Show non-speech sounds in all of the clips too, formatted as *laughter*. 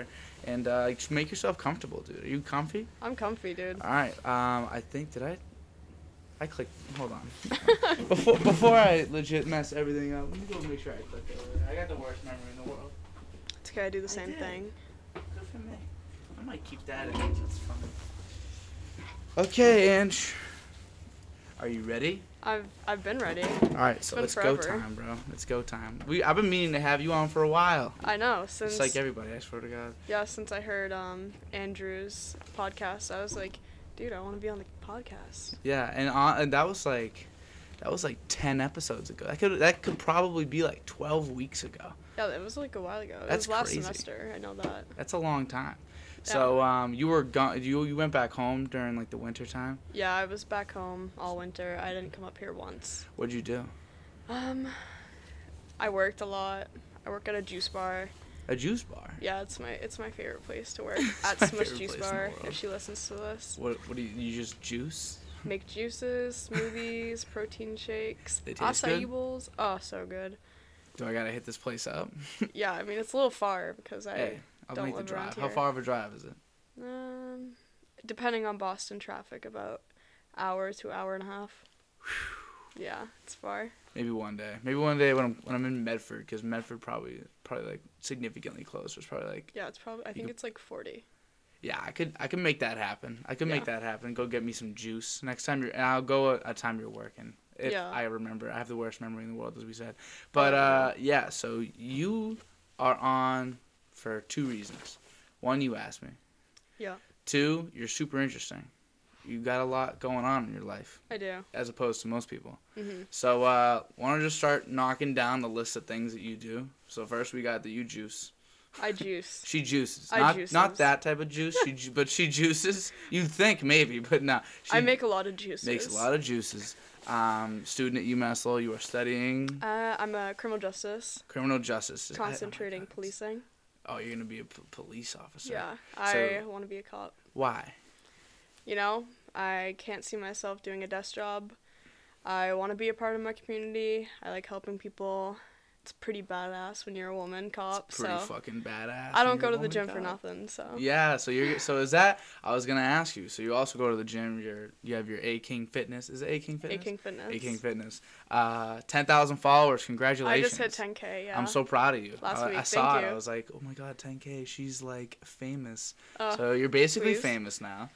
chair, and uh, just make yourself comfortable, dude. Are you comfy? I'm comfy, dude. All right. Um, I think did I? I clicked. Hold on. *laughs* before before I legit mess everything up, let me go make sure I clicked it. I got the worst memory in the world. It's okay. I do the I same did. thing. Good for me. I might keep that in. That's fun. Okay, Ange. Are you ready? I've I've been ready. All right, so been let's go time, bro. Let's go time. We I've been meaning to have you on for a while. I know since Just like everybody, I swear to God. yeah since I heard um Andrew's podcast, I was like, dude, I want to be on the podcast. Yeah, and on, and that was like, that was like ten episodes ago. That could that could probably be like twelve weeks ago. Yeah, it was like a while ago. It That's was last crazy. semester. I know that. That's a long time. So um, you were gone. You you went back home during like the winter time. Yeah, I was back home all winter. I didn't come up here once. What'd you do? Um, I worked a lot. I work at a juice bar. A juice bar. Yeah, it's my it's my favorite place to work. *laughs* At Smush Juice place in the Bar. If she listens to this, What what do you, you just juice? make juices, *laughs* smoothies, protein shakes, They taste acai good? bowls. Oh, so good. Do I gotta hit this place up? *laughs* Yeah, I mean it's a little far because I hey, I'll don't make the drive. How far of a drive is it? um, depending on Boston traffic, about hour to hour and a half. Yeah, it's far. Maybe one day. Maybe one day when I'm when I'm in Medford, because Medford probably probably like significantly closer. It's probably like Yeah, it's probably. I think could- it's like forty. yeah, I could I could make that happen. I could make that happen. Go get me some juice next time you're. And I'll go a, a time you're working. If Yeah. I remember, I have the worst memory in the world, as we said. But uh, yeah. So you are on for two reasons. One, you asked me. Yeah, Two, you're super interesting. You got a lot going on in your life, I do. as opposed to most people. Mhm. So, uh, want to just start knocking down the list of things that you do? So first, we got the you juice. I juice. *laughs* She juices, I not juices. not that type of juice. She, ju- but she juices. You'd think maybe, but no. She I make a lot of juices. makes a lot of juices. Um, student at UMass Lowell, you are studying Uh, I'm a criminal justice, criminal justice. I- oh concentrating policing. Oh, you're gonna be a p- police officer. Yeah, I So- want to be a cop. Why? You know, I can't see myself doing a desk job. I want to be a part of my community. I like helping people. It's pretty badass when you're a woman cop. It's Pretty so fucking badass. I don't go to the gym for nothing. So Yeah, so you're so is that I was gonna ask you. So you also go to the gym. You're you have your A King Fitness. Is it A King Fitness? A King Fitness. A King Fitness. Uh, ten thousand followers. Congratulations. I just hit 10k. Yeah. I'm so proud of you. Last I, week, I saw thank it. I was like, oh my god, 10k. She's like famous. Oh, so you're basically please. famous now.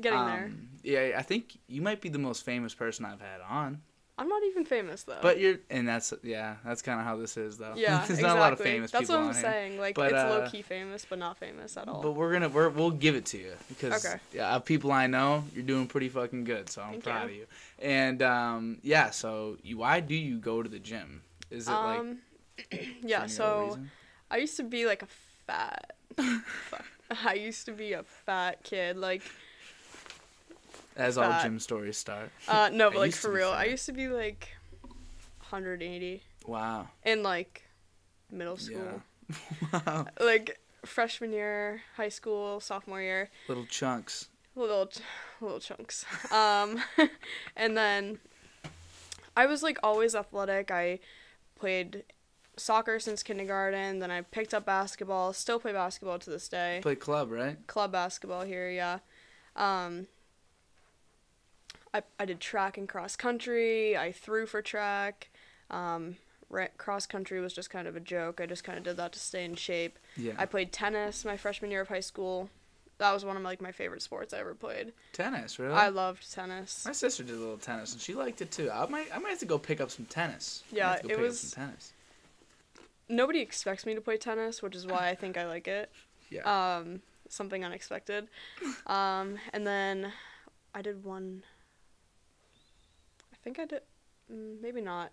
getting there. Um, Yeah, I think you might be the most famous person I've had on. I'm not even famous though. But you're, and that's yeah, that's kind of how this is though. yeah, *laughs* There's exactly. not a lot of famous That's what I'm on here. saying. Like But, it's uh, low key famous, but not famous at all. But we're gonna we're, we'll give it to you because Okay. yeah, of people I know, you're doing pretty fucking good. So I'm Thank proud you. of you. And um, yeah, so you, why do you go to the gym? Is it like um, *clears throat* for yeah. So? I used to be like a fat. *laughs* *laughs* I used to be a fat kid. Like as all gym stories start. *laughs* uh no, but like for real, I used to be like 180 Wow. in like middle school. Yeah. *laughs* wow. Like freshman year, high school, sophomore year, Little chunks. little ch- little chunks. *laughs* Um and then I was like always athletic. I played soccer since kindergarten, then I picked up basketball, still play basketball to this day. Play club, right? club basketball here, yeah. Um, I I did track and cross country. I threw for track. Um, cross country was just kind of a joke. I just kind of did that to stay in shape. Yeah. I played tennis my freshman year of high school. That was one of like my favorite sports I ever played. tennis, really? I loved tennis. My sister did a little tennis and she liked it too. I might I might have to go pick up some tennis. Yeah, have to go it was- tennis. Nobody expects me to play tennis, which is why I think I like it. Yeah. Um, something unexpected. *laughs* Um, and then I did one. I think I did, mm, maybe not.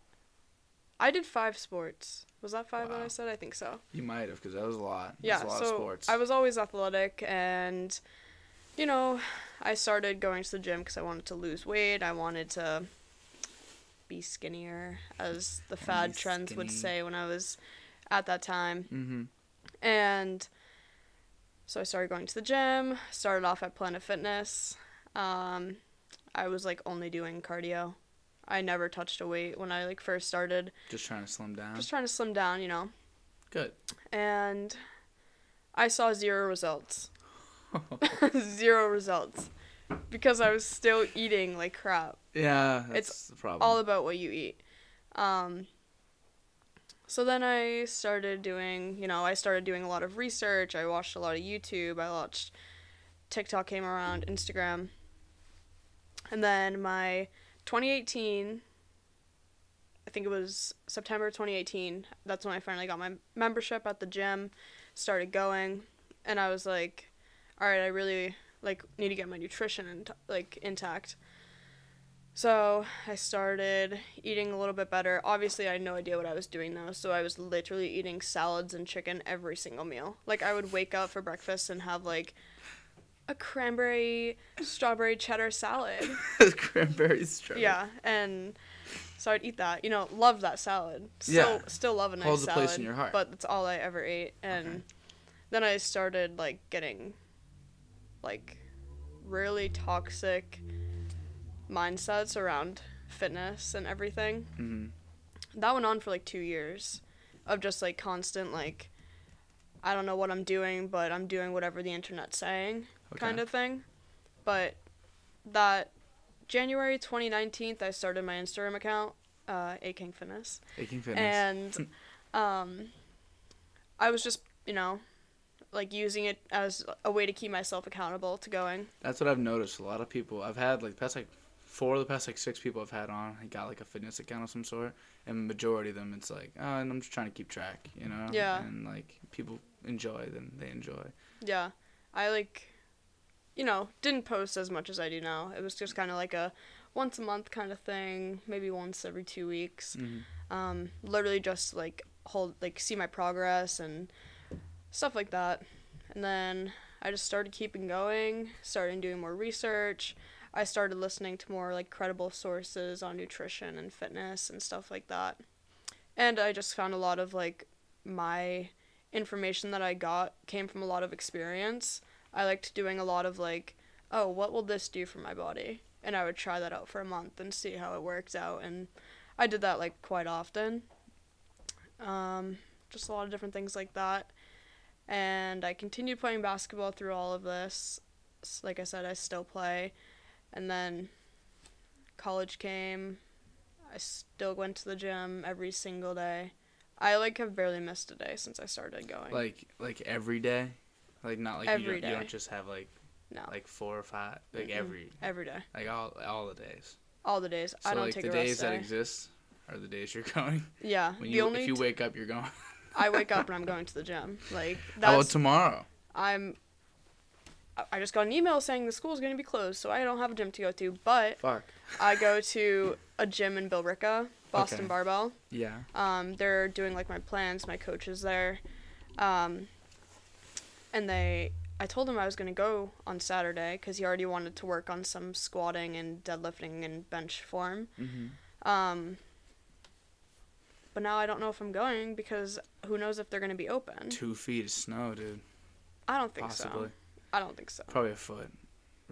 I did five sports. Was that five that Wow. I said? I think so. you might have because that was a lot. That Yeah. a lot so of sports. I was always athletic, and you know, I started going to the gym because I wanted to lose weight. I wanted to be skinnier, as the fad trends would say when I was at that time. mm-hmm. And so I started going to the gym, started off at Planet Fitness. Um, I was like only doing cardio. I never touched a weight when I like first started. Just trying to slim down. Just trying to slim down, you know. Good. And I saw zero results. *laughs* *laughs* zero results. Because I was still eating like crap. yeah, that's It's the problem. all about what you eat. Um, so then I started doing, you know, I started doing a lot of research. I watched a lot of YouTube. I watched TikTok came around, Instagram. And then my 2018, I think it was September 2018, that's when I finally got my membership at the gym, started going, and I was like, all right, I really like need to get my nutrition and like intact. So I started eating a little bit better. Obviously, I had no idea what I was doing though, so I was literally eating salads and chicken every single meal. Like I would wake up for breakfast and have like a cranberry strawberry cheddar salad. *laughs* Cranberry strawberry. yeah, and so I'd eat that. You know, love that salad. Still, Yeah. still love a nice Holds a salad. place in your heart. But that's all I ever ate, and Okay. then I started like getting like really toxic mindsets around fitness and everything. hmm That went on for like two years of just like constant like I don't know what I'm doing, but I'm doing whatever the internet's saying Okay. kind of thing. But that January 2019, I started my Instagram account, uh, A King Fitness, Aching fitness. and *laughs* um, I was just you know like using it as a way to keep myself accountable to going. That's what I've noticed. A lot of people I've had like past like four of the past like six people I've had on. I got like a fitness account of some sort, and majority of them it's like, oh, and I'm just trying to keep track, you know. Yeah. And like people enjoy, then they enjoy. Yeah, I like, you know, didn't post as much as I do now. It was just kind of like a once a month kind of thing, maybe once every two weeks. hmm Um, literally just like hold like see my progress and stuff like that. And then I just started keeping going, started doing more research. I started listening to more like credible sources on nutrition and fitness and stuff like that. And I just found a lot of like my information that I got came from a lot of experience. I liked doing a lot of like, oh, what will this do for my body? And I would try that out for a month and see how it worked out. And I did that like quite often. Um, just a lot of different things like that. And I continued playing basketball through all of this. Like I said, I still play. And then college came. I still went to the gym every single day. I like have barely missed a day since I started going. Like like every day, like not like you, Every don't, you don't just have like no, like four or five, like Mm-mm. every every day, like all all the days. all the days. So I don't like take the days that day. exist are the days you're *laughs* going. yeah, When the you only if you t- wake up, you're going. I *laughs* wake up and I'm going to the gym. Like How about tomorrow? I'm. I- I just got an email saying the school's going to be closed, so I don't have a gym to go to. But Fuck. I go to a gym in Billerica, Boston Okay. Barbell. Yeah. Um, they're doing like my plans. My coach is there, um, and they. I told him I was gonna go on Saturday because he already wanted to work on some squatting and deadlifting and bench form. hmm Um, but now I don't know if I'm going because who knows if they're gonna be open. Two feet of snow, dude. I don't think Possibly. so. I don't think so. Probably a foot.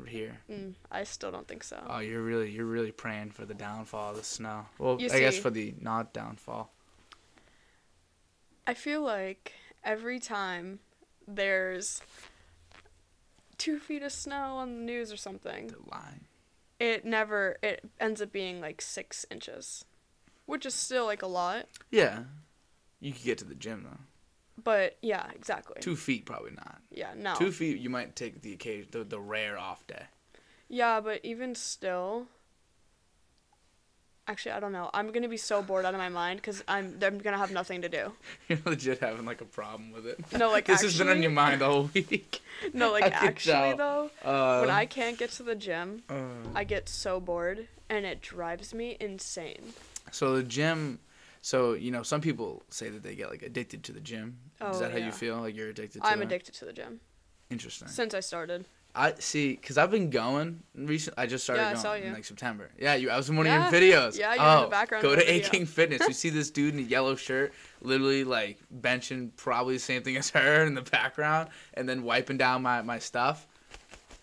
Here. Mm, I still don't think so. Oh, you're really you're really praying for the downfall of the snow. Well, You I guess for the not downfall. I feel like every time there's two feet of snow on the news or something, The line. it never it ends up being like six inches, which is still like a lot. Yeah. You could get to the gym though. But yeah, exactly. Two feet probably not. yeah, no. Two feet you might take the occasion the, the rare off day. yeah, but even still. Actually, I don't know. I'm gonna be so bored out of my mind because I'm I'm gonna have nothing to do. *laughs* You're legit having like a problem with it. No, like *laughs* this has been on your mind the whole week. *laughs* No, like actually though, Uh, when I can't get to the gym, uh, I get so bored and it drives me insane. so the gym. So you know, some people say that they get like addicted to the gym. Is Oh, that how you feel? Like you're addicted to I'm that? addicted to the gym Interesting. since I started. I see, cause I've been going recent. I just started Yeah, I going saw in like September. Yeah, you. I was in one Yeah. of your videos. Yeah, you were in oh, the oh, background Go to A. King Fitness. you see this dude in a yellow shirt, literally like benching probably the same thing as her in the background, and then wiping down my my stuff.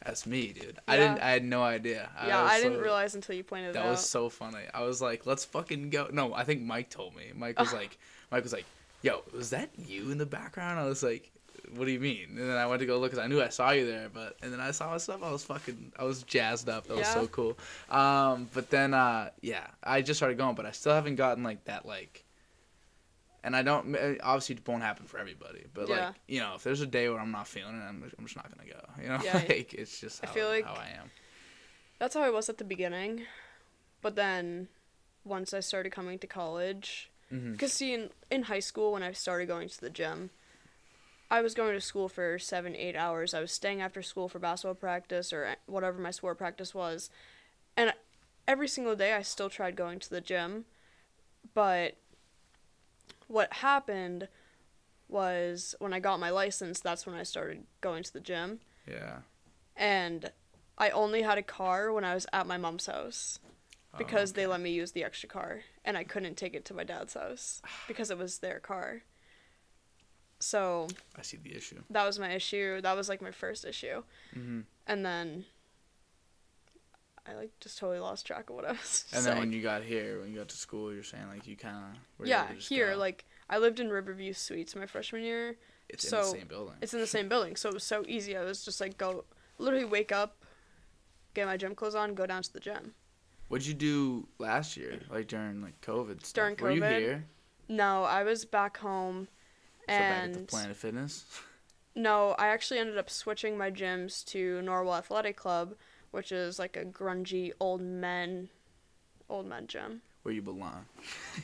That's me, dude. Yeah. I didn't. I had no idea. yeah, was I didn't so- realize until you pointed it That out. That was so funny. I was like, let's fucking go. No, I think Mike told me. Mike was *laughs* like, Mike was like, yo, was that you in the background? I was like, what do you mean? And then I went to go look because I knew I saw you there, but and then I saw myself. I was fucking, I was jazzed up. That was so cool. Um, but then, uh, yeah, I just started going, but I still haven't gotten like that, like. And I don't. eh, Obviously, it won't happen for everybody, but Yeah. like you know, if there's a day where I'm not feeling it, I'm, I'm just not gonna go. You know, Yeah. *laughs* like it's just I feel like- how I am. That's how I was at the beginning. But then once I started coming to college, because see, in, in high school, when I started going to the gym, I was going to school for seven, eight hours. I was staying after school for basketball practice or whatever my sport practice was. And every single day, I still tried going to the gym. But what happened was when I got my license, that's when I started going to the gym. Yeah. And I only had a car when I was at my mom's house Oh, because they let me use the extra car and I couldn't take it to my dad's house because it was their car. So I see the issue. that was my issue. That was like my first issue. hmm And then I like just totally lost track of what I was *laughs* And saying. then when you got here, when you got to school, you're saying like you kind of were yeah, here like I lived in Riverview Suites my freshman year. it's so in the same building. It's in the same building, so it was so easy. I was just like go literally wake up, get my gym clothes on, go down to the gym. What'd you do last year, like during like COVID? Stuff? During COVID, Were you here? No, I was back home So back at and the Planet Fitness. No, I actually ended up switching my gyms to Norwell Athletic Club, which is like a grungy old men, old men gym. where you belong.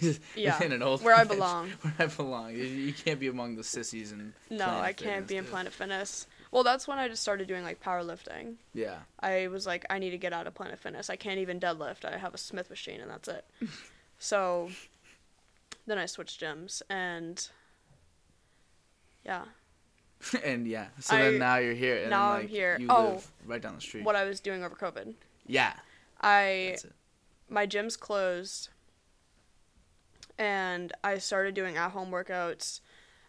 *laughs* Yeah, in an old where I *laughs* belong. Where I belong. You, you can't be among the sissies and. No, Planet I can't Fitness, be in dude. Planet Fitness. Well, that's when I just started doing like powerlifting. Yeah. I was like, I need to get out of Planet Fitness. I can't even deadlift. I have a Smith machine, and that's it. *laughs* so, then I switched gyms, and yeah, *laughs* and yeah. So I- then now you're here. And now then, I'm here. You Oh. live right down the street. what I was doing over COVID. Yeah. I That's it. my gym's closed and I started doing at home workouts.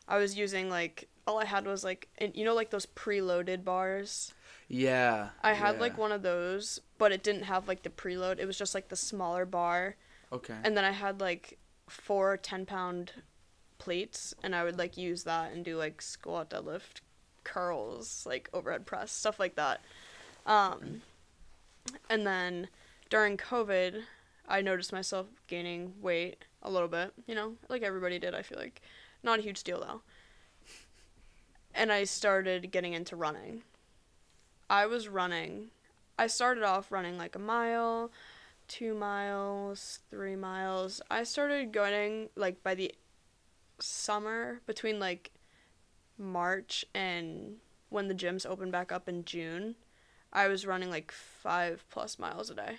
I was using like all I had was like and you know like those preloaded bars. Yeah. I had yeah. like one of those, but it didn't have like the preload. It was just like the smaller bar. Okay. And then I had like four 10 pound plates and I would like use that and do like squat deadlift curls, like overhead press, stuff like that. Um and then during COVID, I noticed myself gaining weight a little bit, you know, like everybody did, I feel like. Not a huge deal though. And I started getting into running. I was running. I started off running like a mile, two miles, three miles. I started going like by the summer between like March and when the gyms opened back up in June. I was running like five plus miles a day.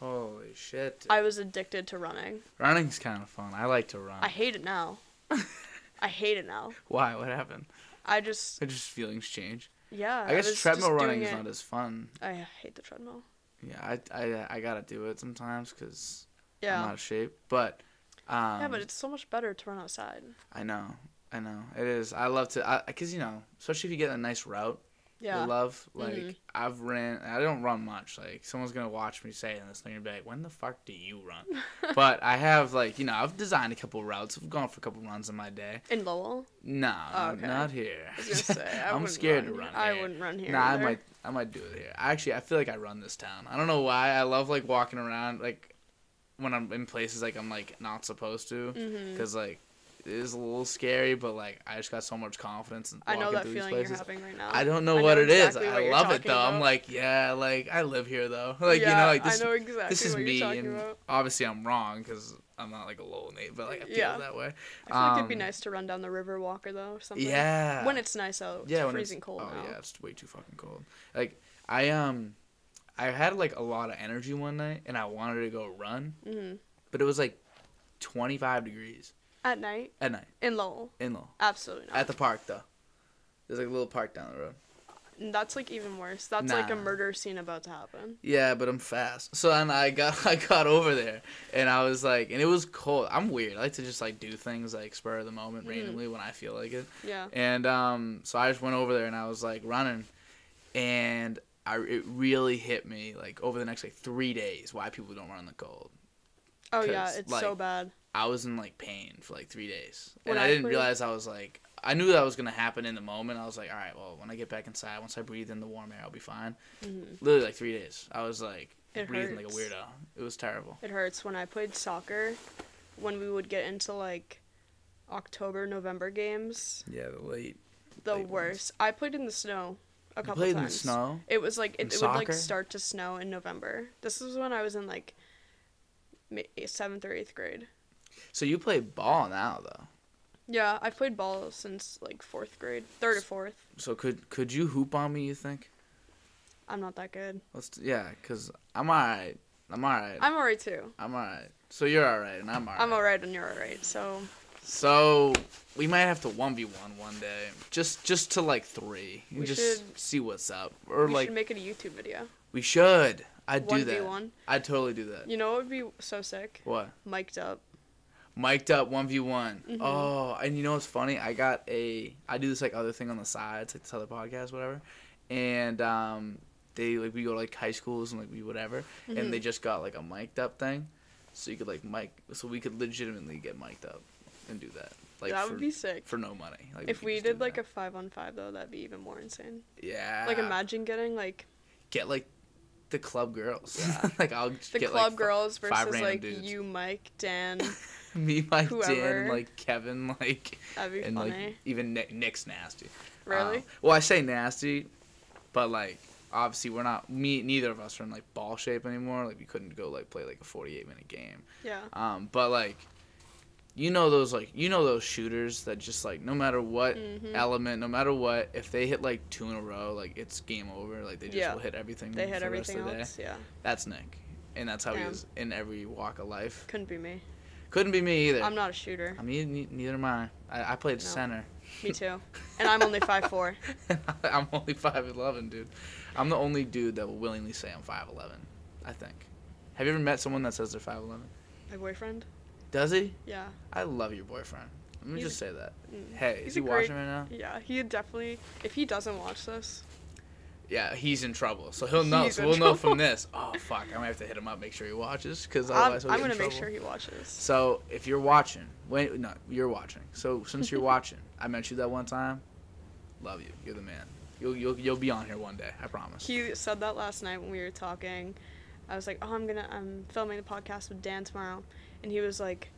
Holy shit. I was addicted to running. Running's kind of fun. I like to run. I hate it now. *laughs* I hate it now. Why? What happened? I just It just feelings change. yeah. I guess was treadmill running is not as fun. I hate the treadmill. Yeah, I, I, I gotta do it sometimes because Yeah. I'm out of shape. But um, yeah, but it's so much better to run outside. I know, I know it is. I love to, I, cause you know, especially if you get a nice route. Yeah. You love like Mhm. I've ran. I don't run much. Like someone's gonna watch me say this, they're gonna be like, "When the fuck do you run?" *laughs* but I have like you know I've designed a couple routes. I've gone for a couple runs in my day. In Lowell? No, Oh, not- okay. not here. I was gonna say *laughs* I I'm scared run. to run. I wouldn't run here. Nah, I might I might do it here. Actually, I feel like I run this town. I don't know why. I love like walking around like when I'm in places like I'm like not supposed to because like it is a little scary, but like I just got so much confidence. In I know that through these feeling you're having right now. I don't know I what know it is. exactly what I love it though. I'm like, yeah, like I live here though. *laughs* Like yeah, you know, like this. I know exactly this is what me, and about. obviously I'm wrong because I'm not like a low Nate, but like I feel Yeah. that way. I feel like it'd be Um, nice to run down the river walker though, or something. Yeah. When it's nice out. It's yeah, freezing cold oh now. yeah, it's way too fucking cold. Like I um, I had like a lot of energy one night, and I wanted to go run, hmm but it was like 25 degrees At night at night in Lowell, in Lowell. absolutely not. At the park though. There's like a little park down the road. That's like even worse. That's like a murder scene about to happen. Yeah, but I'm fast. So then I got *laughs* I got over there and I was like and it was cold. I'm weird. I like to just like do things like spur of the moment Mhm. randomly when I feel like it. Yeah. And um so I just went over there and I was like running and I it really hit me like over the next like 3 days why people don't run in the cold. Oh yeah, it's like, so bad. I was in like pain for like 3 days. When and I, I didn't played- realize I was like I knew that was gonna happen in the moment. I was like, all right, well, when I get back inside, once I breathe in the warm air, I'll be fine. Mhm. Literally like three days. I was like It breathing like a weirdo. It was terrible. It hurts when I played soccer. When we would get into like October, November games, Yeah, the late. the Late ones. worst. I played in the snow a You couple played in the times. snow. It was like it, it would like start to snow in November. This is when I was in like seventh or eighth grade. So you play ball now though. Yeah, I've played ball since like fourth grade, third or fourth. So could could you hoop on me? You think? I'm not that good. Let's yeah, cause I'm alright. I'm alright. I'm alright too. I'm alright. So you're alright, and I'm alright. I'm alright and you're alright. So So we might have to one v one one day, just just to like three, and We just should- see what's up. Or we like should make it a YouTube video. we should. I'd do One v that. one. I'd totally do that. You know what would be so sick? What? Mic'd up. Mic'd up one v one. Mhm. Oh, and you know what's funny? I got a. I do this like other thing on the side. It's like this other podcast, whatever. And um, they like we go to like high schools and like we whatever, Mhm. and they just got like a mic'd up thing, so you could like mic, so we could legitimately get mic'd up, and do that. Like that for, would be sick. for no money. Like if could we did like that. a five on five though, that'd be even more insane. yeah, Like imagine getting like get like the club girls. Yeah. *laughs* like I'll the get club like, girls versus like dudes. you, Mike, Dan. *laughs* me, Mike, Dan, whoever. and like Kevin, like That'd be and funny. like even Nick, Nick's nasty. really? Um, well, I say nasty, but like obviously we're not me. Neither of us are in like ball shape anymore. Like we couldn't go like play like a forty-eight minute game. yeah. Um, but like, you know those like you know those shooters that just like no matter what Mhm. element, no matter what, if they hit like two in a row, like it's game over. Like they just Yeah. will hit everything. They hit the everything the day. else. Yeah. That's Nick, and that's how he is in every walk of life. Couldn't be me. Couldn't be me either. I'm not a shooter. I mean, neither am I. I, I played No. center. Me too. *laughs* And I'm only five four. *laughs* I'm only five eleven, dude. I'm the only dude that will willingly say I'm five eleven. I think. Have you ever met someone that says they're five eleven? My boyfriend. Does he? Yeah. I love your boyfriend. Let me He's- just say that. Mm. Hey, is he great- watching right now? Yeah. He definitely. If he doesn't watch this, Yeah, he's in trouble. So he'll know. He's so we'll know from this. Oh fuck! I might have to hit him up, make sure he watches, because I'm, otherwise I'm get gonna make sure he watches. So if you're watching, wait, no, you're watching. So since you're *laughs* watching, I met you that one time. Love you. You're the man. You'll you'll you'll be on here one day. I promise. He said that last night when we were talking. I was like, "Oh, I'm gonna I'm filming the podcast with Dan tomorrow," and he was like,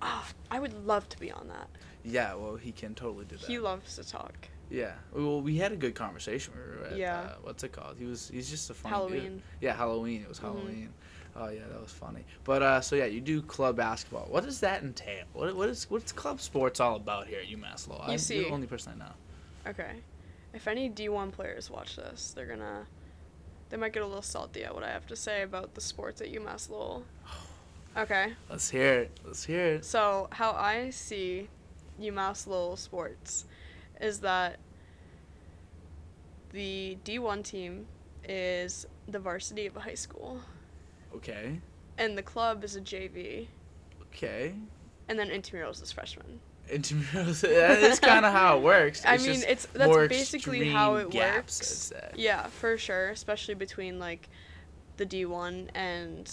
"Oh, I would love to be on that." Yeah, well, he can totally do that. He loves to talk. yeah. Well, we had a good conversation. We were at, Yeah. Uh, what's it called? He was. He's just a funny dude. Halloween. Yeah, Halloween. It was Mhm. Halloween. Oh yeah, that was funny. But uh, so yeah, you do club basketball. What does that entail? What what is what's club sports all about here at UMass Lowell? I'm see- the only person I know. Okay. If any D1 players watch this, they're gonna. They might get a little salty at what I have to say about the sports at UMass Lowell. Okay. Let's hear it. Let's hear it. So, how I see UMass Lowell sports is that the D1 team is the varsity of a high school, Okay. and the club is a JV, Okay. and then intramurals is freshman. Intramurals. *laughs* that is kind of how it works. *laughs* I It's mean, just it's that's basically how it works. Yeah, for sure, especially between like the D1 and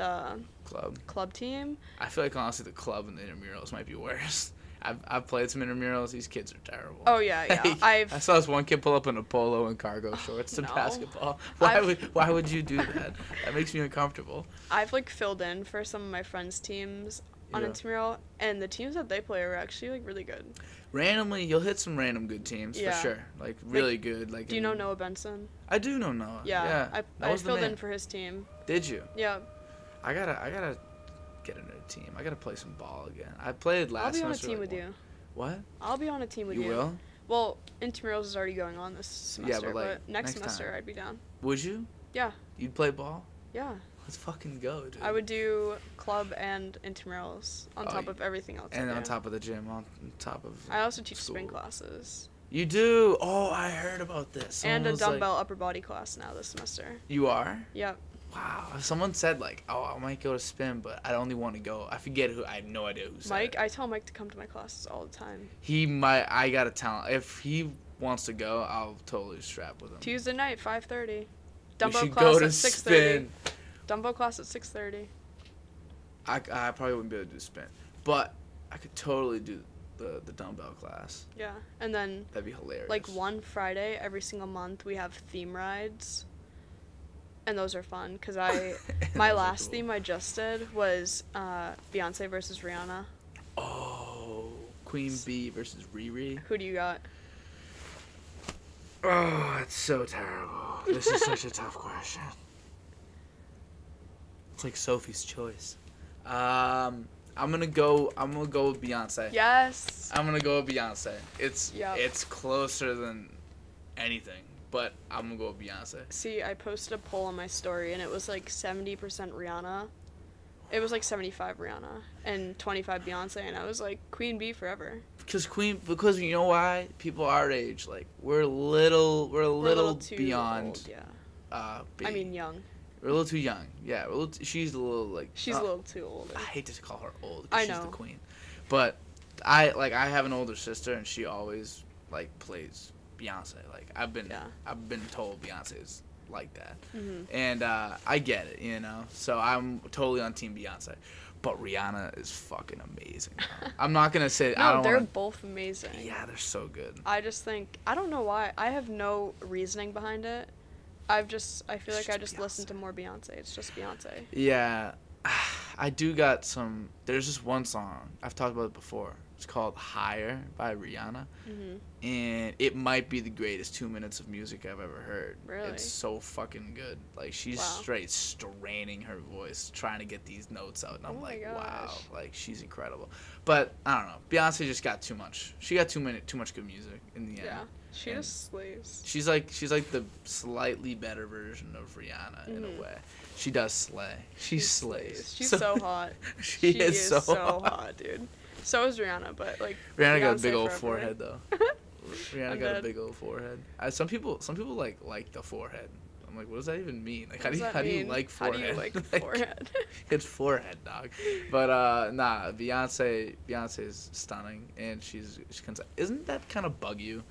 the Club. club team. I feel like honestly the club and the intramurals might be worse. *laughs* I've, I've played some intramurals. These kids are terrible. Oh yeah, yeah. *laughs* Like, I've I saw this one kid pull up in a polo and cargo oh, shorts to no. basketball. *laughs* Why I've- would why would you do that? That makes me uncomfortable. I've like filled in for some of my friends' teams on Yeah. intramural, and the teams that they play are actually like really good. Randomly, you'll hit some random good teams Yeah. for sure. Like really good. Like Do you know Noah Benson? I do know Noah. Yeah, Yeah. I, I filled in for his team. Did you? Yeah, I gotta I gotta get into a team. I gotta play some ball again. I played last semester. I'll be on a team like, with one- you. What? I'll be on a team with You you. will? Well, intramurals is already going on this semester, but, like, but next, next semester time. I'd be down. Would you? Yeah. You'd play ball? Yeah, Let's fucking go, dude. I would do club and intramurals on Oh, top of everything else. And on top of the gym, on top of. I also teach spin classes You do? Oh, I heard about this. Someone and a was like- dumbbell upper body class now this semester. you are? Yep. Wow. Someone said like, oh, I might go to spin, but I don't only want to go. I forget who. I have no idea who said Mike, it. I tell Mike to come to my classes all the time. He might. I gotta tell him if he wants to go. I'll totally strap with him. Tuesday night, five thirty. should class go to at six thirty. spin. Dumbbell class at six thirty. I, I probably wouldn't be able to do spin, but I could totally do the the dumbbell class. Yeah. And then That'd be hilarious. like one Friday every single month we have theme rides. And those are fun cuz I *laughs* my last cool. theme I just did was uh Beyonce versus Rihanna. Oh, Queen Bee versus Riri. Who do you got? Oh, it's so terrible. This is such a tough question. It's like Sophie's choice. Um, I'm gonna go. I'm gonna go with Beyonce. Yes. I'm gonna go with Beyonce. It's Yep. it's closer than anything, but I'm gonna go with Beyonce. See, I posted a poll on my story and it was like 70% Rihanna. It was like 75 Rihanna and 25 Beyonce and I was like Queen Bee forever. Because Queen, because you know why? People our age, like we're little, we're a little, too beyond. old, yeah. Uh, I B. mean young. we're a little too young. Yeah, we're a little t- she's a little like. She's uh, a little too old. I hate to call her old. I she's the queen, but I like I have an older sister and she always like plays Beyonce. Like I've been Yeah. I've been told Beyonce is like that, hmm and uh, I get it, you know. So I'm totally on Team Beyonce, but Rihanna is fucking amazing. *laughs* I'm not gonna say I No, they're wanna, both amazing. Yeah, they're so good. I just think I don't know why. I have no reasoning behind it. I've just I feel It's like I just just listen to more Beyonce. It's just Beyonce. Yeah, *sighs* I do got some. There's just one song I've talked about it before. It's called "Higher" by Rihanna. hmm and it might be the greatest two minutes of music I've ever heard. Really? It's so fucking good. Like she's Wow. straight straining her voice, trying to get these notes out, and I'm Oh like, wow, like she's incredible. But I don't know, Beyonce just got too much. She got too many, too much good music in the end. Yeah. She And- just slays. She's like she's like the slightly better version of Rihanna in Mhm. a way. She does slay. She, She slays. She's so hot. *laughs* she, is, so, hot. hot, dude. So is Rihanna, but like Rihanna got a big old forever. forehead though. *laughs* Rihanna I'm got a big old forehead. I, some people, some people like like the forehead. I'm like, what does that even mean? Like, how do you how do you like How do forehead? you *laughs* like forehead? *laughs* it's forehead, dog. But uh, nah, Beyonce, Beyonce is stunning, and she's she can. Isn't that kind of bug you?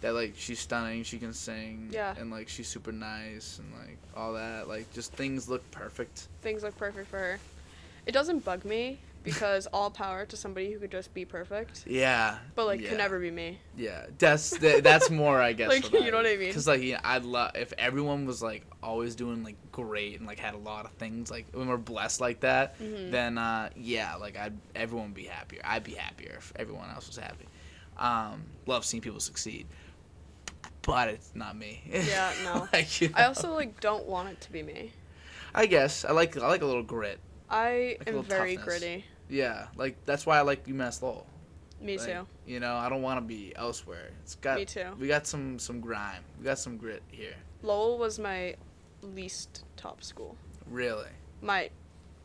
That like she's stunning, she can sing, Yeah. and like she's super nice, and like all that. Like just things look perfect. Things look perfect for her. It doesn't bug me because all power to somebody who could just be perfect, Yeah. but like yeah. could never be me. Yeah, that's th- that's more I guess. *laughs* Like, you know what I mean? Because like yeah, I'd love if everyone was like always doing like great and like had a lot of things like when we're blessed like that, Mhm. then uh, yeah, like I'd everyone would be happier. I'd be happier if everyone else was happy. Um, love seeing people succeed, but it's not me. Yeah, no. *laughs* like, you I also like don't want it to be me. I guess I like I like a little grit. I Like am very toughness. gritty. Yeah, like that's why I like UMass Lowell. Me Like, too. You know, I don't want to be elsewhere. It's got Me too. we got some some grime. We got some grit here. Lowell was my least top school. Really, My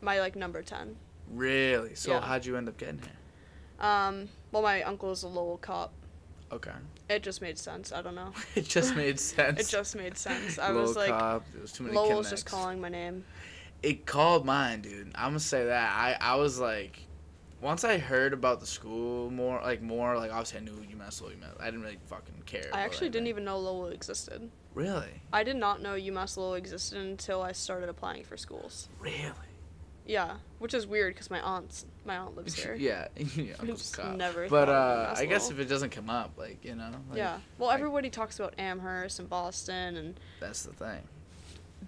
my like number 10. really. So Yeah. how'd you end up getting here? Um well my uncle is a Lowell cop. Okay, It just made sense. I don't know. *laughs* it just made *laughs* sense. It just made sense. I Low was like cop, there was too many Lowell's just calling my name. It called mine, dude. I'm gonna say that. I I was like, once I heard about the school more, like more, like obviously I knew UMass Lowell, UMass. I didn't really fucking care. I actually didn't even know Lowell existed. Really, I did not know UMass Lowell existed until I started applying for schools. really. Yeah, which is weird because my aunt's my aunt lives *laughs* here. yeah, your uncle's Just a cop. never But uh, I guess if it doesn't come up, like you know, like, yeah. Well, like- everybody talks about Amherst and Boston and that's the thing.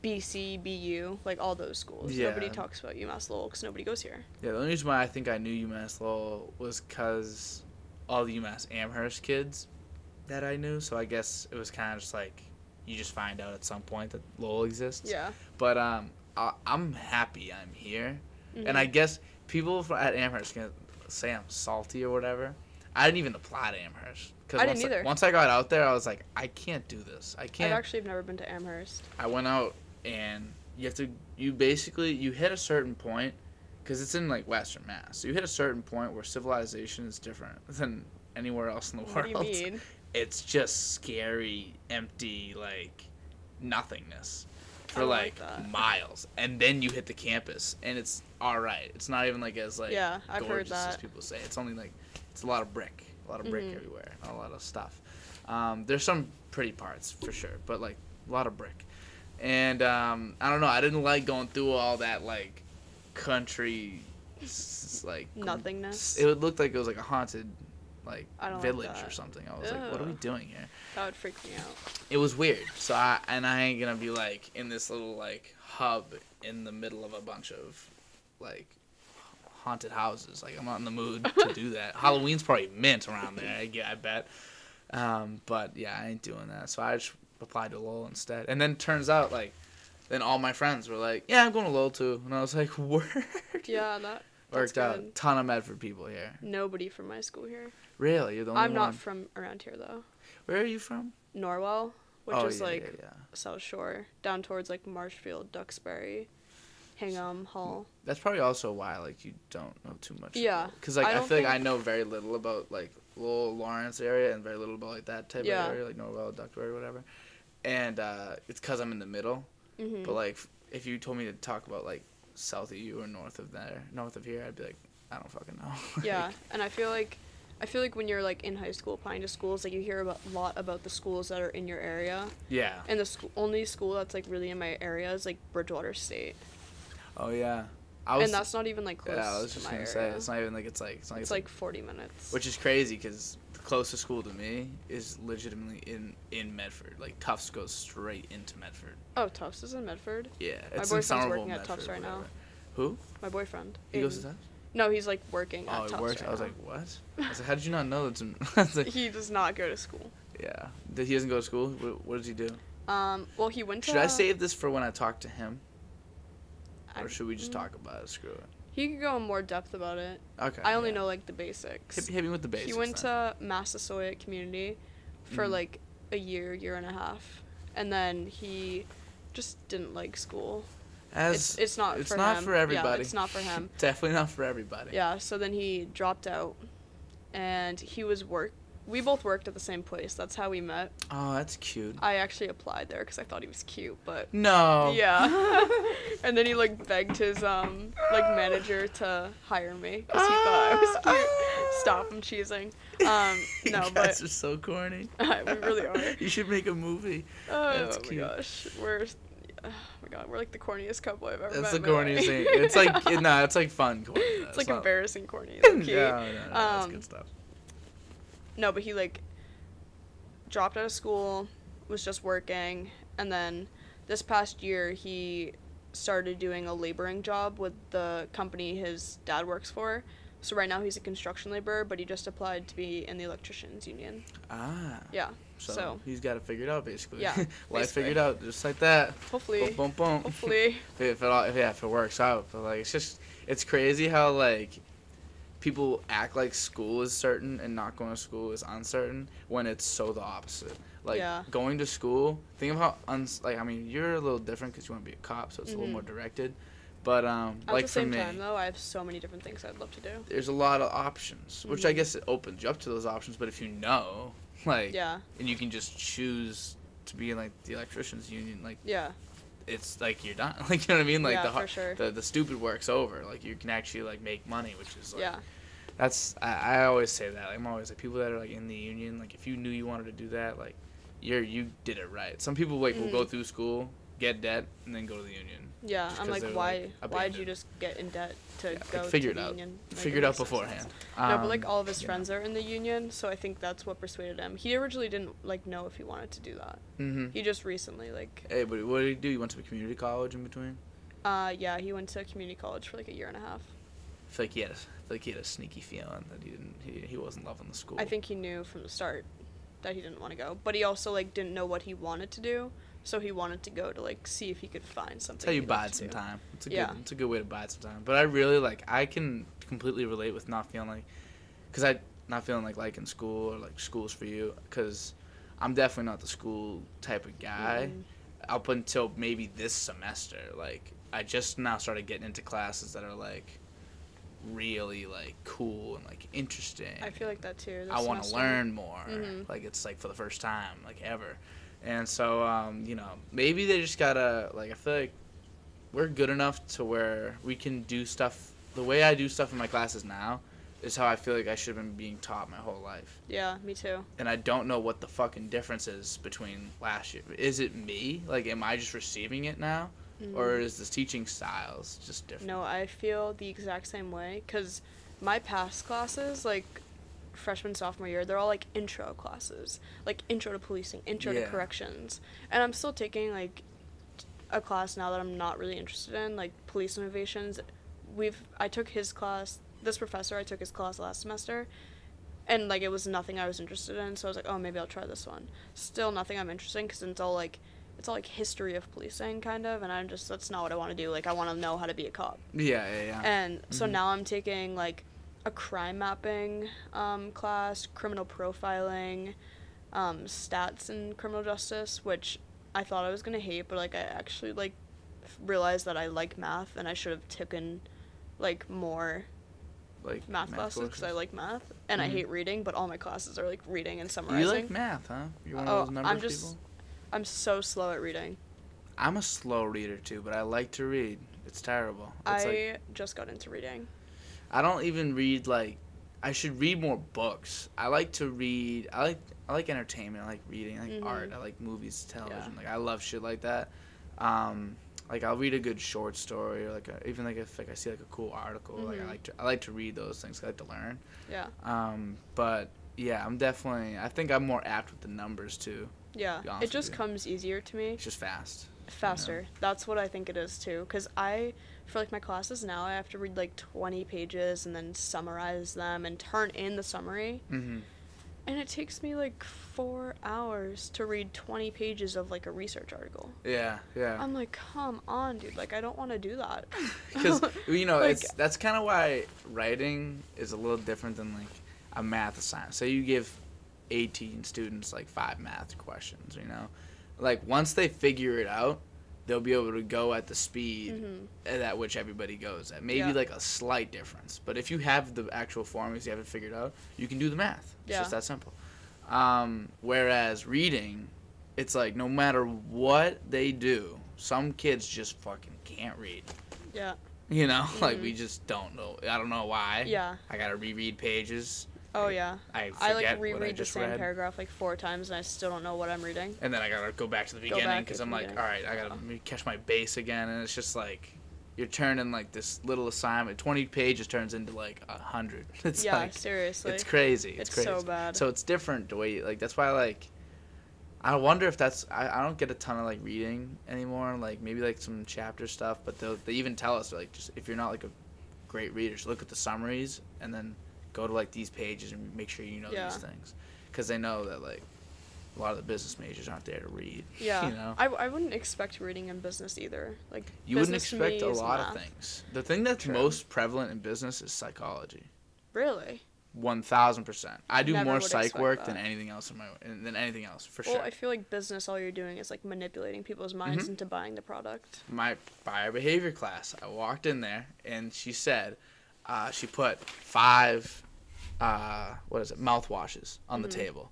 BC, BU, like all those schools. Yeah. Nobody talks about UMass Lowell because nobody goes here. Yeah, the only reason why I think I knew UMass Lowell was because all the UMass Amherst kids that I knew. So I guess it was kind of just like you just find out at some point that Lowell exists. Yeah. But um, I, I'm happy I'm here, and Mhm. I guess people at Amherst can say I'm salty or whatever. I didn't even apply to Amherst because I once, didn't either. once I got out there, I was like, I can't do this. I can't. I've actually never been to Amherst. I went out and you have to you basically you hit a certain point because it's in like Western Mass. So you hit a certain point where civilization is different *laughs* than anywhere else in the What do world. you mean? *laughs* It's just scary, empty, like nothingness for like, like miles, and then you hit the campus, and it's all right. It's not even like as like Yeah, I've heard gorgeous as people say. It's only like it's a lot of brick, a lot of brick Mhm. everywhere, a lot of stuff. Um, there's some pretty parts for sure, but like a lot of brick. And um, I don't know. I didn't like going through all that like country, like Nothingness. It would look like it was like a haunted like don't like village or something. I was like, what are we doing here? That would freak me out. It was weird. So I and I ain't gonna be like in this little like hub in the middle of a bunch of like haunted houses. Like I'm not in the mood to do *laughs* that. Halloween's probably mint around there. I I bet. Um, but yeah, I ain't doing that. So I just applied to Lowell instead. And then turns out like, then all my friends were like, "Yeah, I'm going to Lowell too," and I was like, *laughs* "Word." Yeah, that Worked out. good. Ton of Medford people here. Nobody from my school here. Really, you're the only I'm one. not from around here though. Where are you from? Norwell, which oh is yeah, like yeah, yeah. South Shore, down towards like Marshfield, Duxbury, Hingham, Hull. That's probably also why like you don't know too much. Yeah, Because like I I, feel like I know very little about like Lowell Lawrence area and very little about like that type of area, like Norwell, Duxbury, whatever. And uh, it's because I'm in the middle. hmm But like if you told me to talk about like south of you or north of there, north of here, I'd be like, I don't fucking know. *laughs* yeah, Like, and I feel like I feel like when you're like in high school applying to schools, like you hear about a lot about the schools that are in your area, yeah. and the school only school that's like really in my area is like Bridgewater State, Oh yeah. I was. and that's not even like close yeah, I was to just my gonna area. say it's not even like it's like it's not it's like 40 minutes. which is crazy because closest school to me is legitimately in in Medford. Like Tufts goes straight into Medford. oh, Tufts is in Medford. Yeah, My boyfriend's working at Medford, Tufts right now. Who? My boyfriend. He goes to Tufts? No, he's like working at Oh, it Tufts works. right I was now. like, what? *laughs* I was like, how did you not know that's *laughs* in? Like, he does not go to school. yeah. He doesn't go to school. What, what does he do? Um, well, he went to. Should I save this for when I talk to him, I- or should we just mm, talk about it? Screw it. He could go in more depth about it. Okay. I only yeah. know like the basics. Hit, hit me with the basics. he went then. to Massasoit Community for Mhm. like a year, year and a half, and then he just didn't like school. As it's it's not it's for not him. for everybody. Yeah, it's not for him. *laughs* definitely not for everybody. yeah. So then he dropped out, and he was work. We both worked at the same place. That's how we met. Oh, that's cute. I actually applied there because I thought he was cute, but No. Yeah. *laughs* and then he like begged his um like manager to hire me because he thought I was *laughs* cute. Stop, I'm cheesing. Um, *laughs* no, you no, guys but are so corny. we really are. You should make a movie. Oh That's my cute. gosh, we're oh my god, we're like the corniest couple I've ever That's met. the corniest thing. It's like no, it's like fun corny. though. it's like not- embarrassing corny. no, low no, no, that's Um, good stuff. No, but he like dropped out of school, was just working, and then this past year he started doing a laboring job with the company his dad works for. So right now he's a construction laborer, but he just applied to be in the electricians union. Ah. Yeah. So, So- he's got it figured out basically. Yeah, *laughs* Life figured out just like that. Hopefully, Boom, boom, boom. hopefully. if *laughs* it, if it all, if, yeah, if it works out, but like it's just it's crazy how like people act like school is certain and not going to school is uncertain when it's so the opposite. Like Yeah. going to school, think of how uns like I mean you're a little different because you want to be a cop, so it's a little Mhm. more directed. But um, At like the for same me, time, though, I have so many different things I'd love to do. there's a lot of options, which I Mhm. guess it opens you up to those options. But if you know, *laughs* like, Yeah, and you can just choose to be in like the electricians union, like yeah, it's like you're done. *laughs* Like you know what I mean? Like yeah, the for sure. the the stupid work's over. Like you can actually like make money, which is like yeah, that's I, I always say that. Like, I'm always like people that are like in the union. Like if you knew you wanted to do that, like you're you did it right. Some people like will go Mhm. through school, get debt, and then go to the union. yeah. I'm like, why? like, why'd you just get in debt to Yeah, like, go figure to it the out. union? Like, Figure it out beforehand. no, but like Um, all of his yeah. friends are in the union, so I think that's what persuaded him. He originally didn't like know if he wanted to do that. Mm-hmm. He just recently like, Hey, but what did he do? You went to a community college in between. uh, yeah, he went to community college for like a year and a half. I feel like he had a, I feel like he had a sneaky feeling that he didn't he, he wasn't loving the school. I think he knew from the start that he didn't want to go, but he also like didn't know what he wanted to do, so he wanted to go to like see if he could find something. That's how you bide some do. time. It's a Yeah. good. It's a good way to bide some time. But I really like. I can completely relate with not feeling like, cause I not feeling like liking school or like school's for you. Cause I'm definitely not the school type of guy. Mhm. Up until maybe this semester, like I just now started getting into classes that are like really like cool and like interesting. I feel like that too. this I want to learn more. Mhm. Like it's like for the first time, like ever. And so, um, you know, maybe they just gotta like. I feel like we're good enough to where we can do stuff. The way I do stuff in my classes now is how I feel like I should have been being taught my whole life. Yeah, me too. And I don't know what the fucking difference is between last year. Is it me? Like, am I just receiving it now, or Mhm. is the teaching styles just different? No, I feel the exact same way because my past classes, like freshman sophomore year, they're all like intro classes, like intro to policing, intro Yeah. to corrections, and I'm still taking like a class now that I'm not really interested in, like police innovations. We've I took his class. This professor I took his class last semester, and like it was nothing I was interested in. So I was like, oh, maybe I'll try this one. Still nothing I'm interested in because it's all like it's all like history of policing kind of, and I'm just that's not what I want to do. Like I want to know how to be a cop. Yeah, yeah, yeah. And so Mhm. now I'm taking like a crime mapping um, class, criminal profiling, um, stats and criminal justice, which I thought I was gonna hate, but like I actually like realized that I like math and I should have taken like more like math, classes because I like math and I Mhm. hate reading, but all my classes are like reading and summarizing. You like math, huh? You're one Oh, of those numbers I'm just- people. I'm so slow at reading. I'm a slow reader too, but I like to read. It's terrible. It's I like just got into reading. I don't even read like I should read more books. I like to read. I like I like entertainment. I like reading. I like Mhm. art. I like movies, television. Like I love shit like that. Um, like I'll read a good short story or like a, even like if like I see like a cool article. Like I Mhm. like to I like to read those things. I like to learn. Yeah. Um, but yeah, I'm definitely. I think I'm more apt with the numbers too. Yeah. It just you. comes easier to me. It's just fast. faster. That's what I think it is too. Cause I, for like my classes now, I have to read like twenty pages and then summarize them and turn in the summary, Mm-hmm. and it takes me like four hours to read twenty pages of like a research article. Yeah, yeah. I'm like, come on, dude. Like I don't want to do that. *laughs* because *laughs* you know Like- it's that's kind of why writing is a little different than like a math assignment. So you give 18 students like five math questions, you know, like once they figure it out, they'll be able to go at the speed Mhm. at which everybody goes at. Maybe Yeah. like a slight difference, but if you have the actual formulas, you have it figured out, you can do the math. It's Yeah. just that simple. Um, whereas reading, it's like no matter what they do, some kids just fucking can't read. Yeah. You know, *laughs* like Mhm. we just don't know. I don't know why. Yeah. I gotta reread pages. Oh yeah. I forget I like I reread the same read, paragraph like four times and I still don't know what I'm reading. and then I gotta go back to the beginning because I'm like, beginning. all right, I gotta Oh. catch my base again, and it's just like you're turning like this little assignment. Twenty pages turns into like a hundred. *laughs* It's yeah, like seriously. it's crazy. It's, It's crazy. so bad. So it's different the way like that's why like. I wonder if that's I, I don't get a ton of like reading anymore like maybe like some chapter stuff but they they even tell us like just if you're not like a great reader just look at the summaries and then go to like these pages and make sure you know Yeah. these things because they know that like a lot of the business majors aren't there to read *laughs* yeah. you know I, I wouldn't expect reading in business either. Like you wouldn't expect a lot of things the thing that's True. most prevalent in business is psychology Really? One thousand percent. I do Never more psych work than anything else in my than anything else for Well, sure. Well, I feel like business, all you're doing is like manipulating people's minds Mhm. into buying the product. my buyer behavior class. I walked in there and she said, uh, she put five, uh, what is it, mouthwashes on the Mhm. table,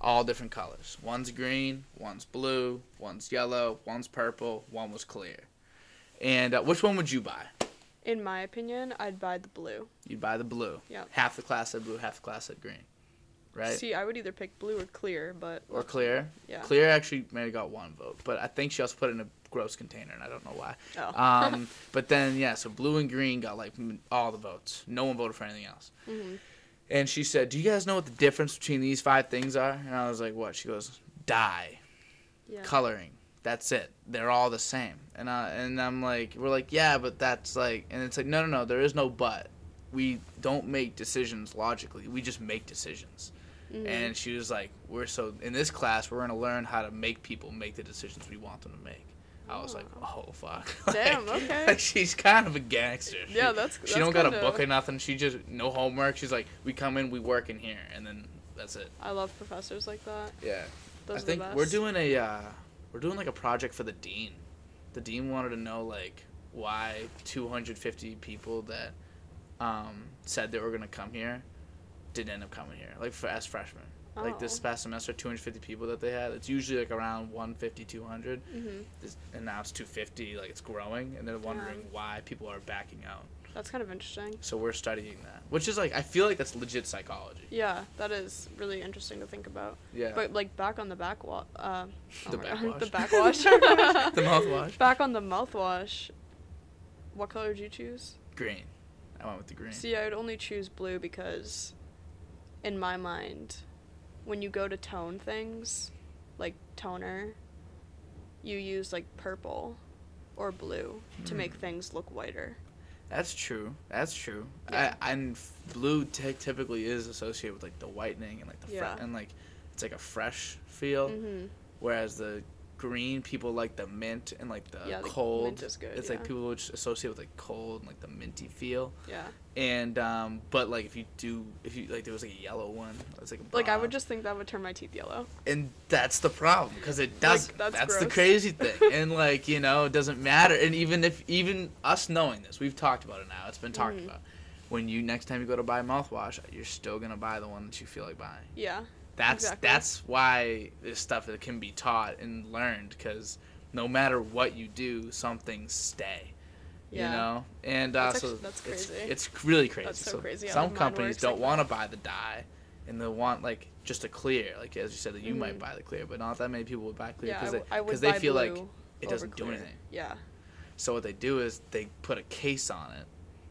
all different colors. One's green, one's blue, one's yellow, one's purple, one was clear. And uh, which one would you buy? In my opinion, I'd buy the blue. You'd buy the blue. Yep. Half the class said blue, half the class said green. Right? See, I would either pick blue or clear, but or clear. yeah. Clear actually may have got one vote, but I think she also put it in a gross container, and I don't know why. Oh. Um, *laughs* but then yeah, so blue and green got like all the votes. No one voted for anything else. hmm And she said, "Do you guys know what the difference between these five things are?" And I was like, "What?" She goes, "Dye, Yeah. coloring. That's it. They're all the same." And I, and I'm like, "We're like, yeah, but that's like," and it's like, "No, no, no. There is no but. We don't make decisions logically. We just make decisions." Mhm. And she was like, "We're so in this class, we're gonna learn how to make people make the decisions we want them to make." I was like, "Oh fuck!" *laughs* Damn, Like- okay. Like she's kind of a gangster. She- Yeah, that's- She that's don't got a book or nothing. She just no homework. She's like, "We come in, we work in here, and then that's it." I love professors like that. Yeah. Those I think we're doing a uh, we're doing like a project for the dean. The dean wanted to know like why 250 people that um, said they were gonna come here didn't end up coming here, like for as freshmen. Like this Oh. past semester, 250 people that they had. It's usually like around 150, 200, hmm This- and now it's 250. Like it's growing, and they're wondering why people are backing out. That's kind of interesting. So we're studying that, which is like I feel like that's legit psychology. Yeah, that is really interesting to think about. Yeah. But like back on the back wa- uh, oh The *laughs* backwash. the *laughs* backwash. the mouthwash. Back on the mouthwash. What color did you choose? Green. I went with the green. See, I would only choose blue because in my mind, when you go to tone things, like toner, you use like purple or blue to make Mm. things look whiter. That's true. That's true. Yeah. I, and blue ty- typically is associated with like the whitening and like the Yeah. and like it's like a fresh feel. hmm Whereas the green people like the mint and like the Yeah, the cold. mint is good, It's yeah. like people would just associate with like cold and like the minty feel. Yeah. And um, but like if you do if you like there was like a yellow one, it's like a Like I would just think that would turn my teeth yellow. and that's the problem because it does. Like, that's that's the crazy *laughs* thing, and like you know, it doesn't matter. And even if even us knowing this, we've talked about it now. It's been talked Mhm. about. When you next time you go to buy mouthwash, you're still gonna buy the one that you feel like buying. Yeah. That's Exactly. that's why this stuff that can be taught and learned because no matter what you do, some things stay. Yeah. You know, and uh, That's so actu- that's it's, crazy. it's really crazy. That's so crazy Some companies don't like want to buy the dye, and they want like just a clear. Like as you said, that you might Mhm. buy the clear, but not that many people would buy clear Yeah, because w- I would they feel like it doesn't do anything. Yeah. So what they do is they put a case on it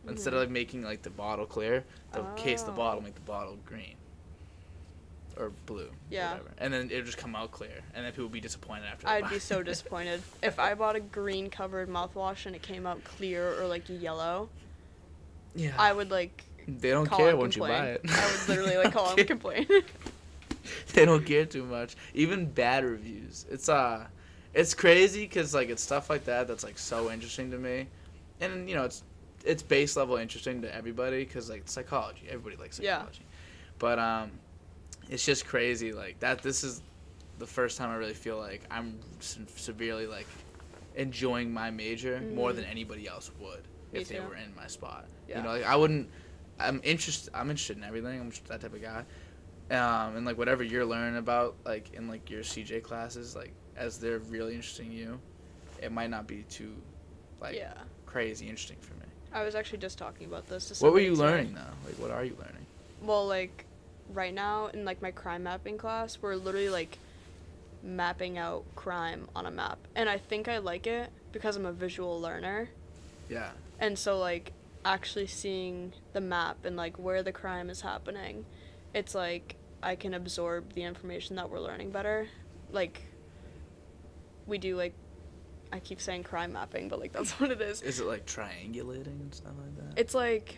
instead of Mhm. like making like the bottle clear. They'll case the Oh. bottle, make the bottle green or blue. Yeah. Whatever. And then it would just come out clear, and then people would be disappointed after. I'd be so *laughs* disappointed if I bought a green covered mouthwash and it came out clear or like yellow. yeah. I would like they don't care once you buy it. I would literally like call They *laughs* and complain. *laughs* they don't care too much. Even bad reviews. It's uh, it's crazy because like it's stuff like that that's like so interesting to me, and you know it's it's base level interesting to everybody because like psychology. Everybody likes Yeah. psychology, but um, it's just crazy like that. This is the first time I really feel like I'm se- severely like enjoying my major more Mhm. than anybody else would Me if they were in my spot. Yeah. You know, like I wouldn't. I'm interested. I'm interested in everything. I'm that type of guy. Um, and like whatever you're learning about, like in like your CJ classes, like as they're really interesting you, it might not be too, like yeah. crazy interesting for me. I was actually just talking about this. To What were you today. learning though? Like what are you learning? Well, like right now in like my crime mapping class, we're literally like mapping out crime on a map. And I think I like it because I'm a visual learner. Yeah. And so like actually seeing the map and like where the crime is happening, it's like I can absorb the information that we're learning better. Like we do like I keep saying crime mapping, but like that's *laughs* what it is. Is it like triangulating and stuff like that? It's like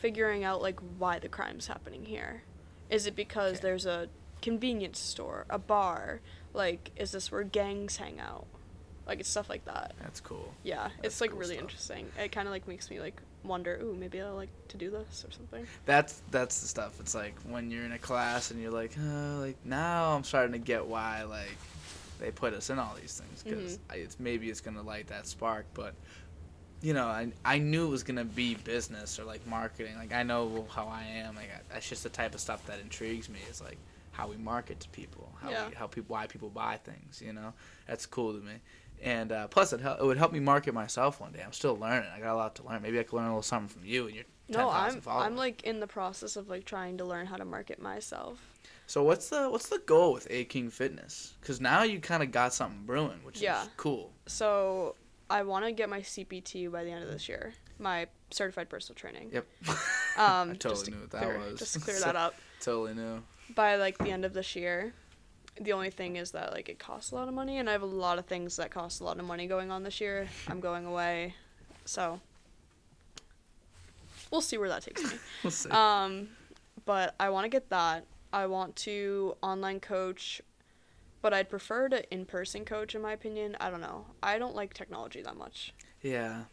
figuring out like why the crime's happening here. Is it because Okay. there's a convenience store, a bar? Like, is this where gangs hang out? Like, it's stuff like that. That's cool. Yeah, That's it's like cool really stuff. interesting. It kind of like makes me like wonder, ooh, maybe I like to do this or something. That's that's the stuff. It's like when you're in a class and you're like, oh, like now I'm starting to get why like they put us in all these things because Mhm. it's maybe it's gonna light that spark, but you know, I I knew it was gonna be business or like marketing. Like I know how I am. Like I, that's just the type of stuff that intrigues me. Is like how we market to people, how Yeah. we, how people why people buy things. You know, that's cool to me. And uh, plus, it, hel- it would help me market myself one day. I'm still learning. I got a lot to learn. Maybe I could learn a little something from you and your No, 10,000 I'm followers. I'm like in the process of like trying to learn how to market myself. So what's the what's the goal with A King Fitness? Because now you kind of got something brewing, which Yeah. is cool. So I want to get my CPT by the end of this year, my certified personal training. Yep. *laughs* *laughs* Um, I totally to knew what that clear- was. Just to clear So- *laughs* that up. Totally knew. by like the end of this year. The only thing is that like it costs a lot of money, and I have a lot of things that cost a lot of money going on this year. I'm going away, so we'll see where that takes me. We'll see. Um, but I want to get that. I want to online coach, but I'd prefer to in person coach. In my opinion, I don't know. I don't like technology that much. yeah.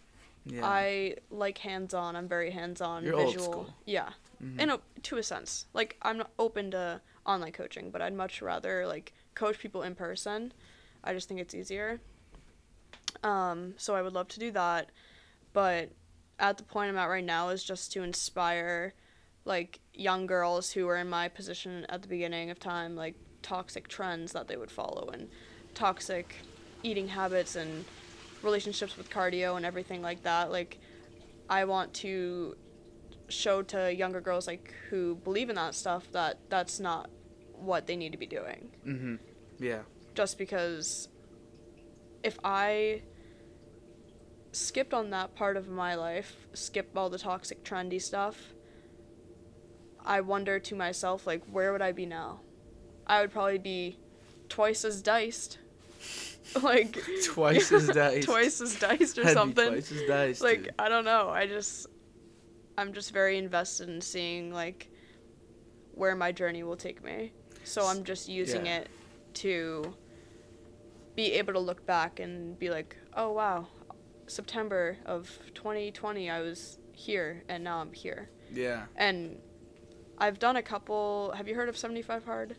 Yeah. I like hands on. I'm very hands on. You're old visual. school. Yeah Mhm. in a to a sense like i'm not open to online coaching but i'd much rather like coach people in person i just think it's easier um so i would love to do that but at the point i'm at right now is just to inspire like young girls who were in my position at the beginning of time like toxic trends that they would follow and toxic eating habits and relationships with cardio and everything like that like i want to show to younger girls like who believe in that stuff that that's not what they need to be doing Mhm. Yeah. just because if i skipped on that part of my life skip all the toxic trendy stuff I wonder to myself, like, where would I be now? I would probably be twice as diced. *laughs* like, *laughs* Twice as diced. twice as diced or I'd something. Twice as diced. like, dude. I don't know. I just, I'm just very invested in seeing, like, where my journey will take me. So I'm just using Yeah. it to be able to look back and be like, oh, wow, September of 2020, I was here, and now I'm here. yeah. And I've done a couple. Have you heard of 75 Hard?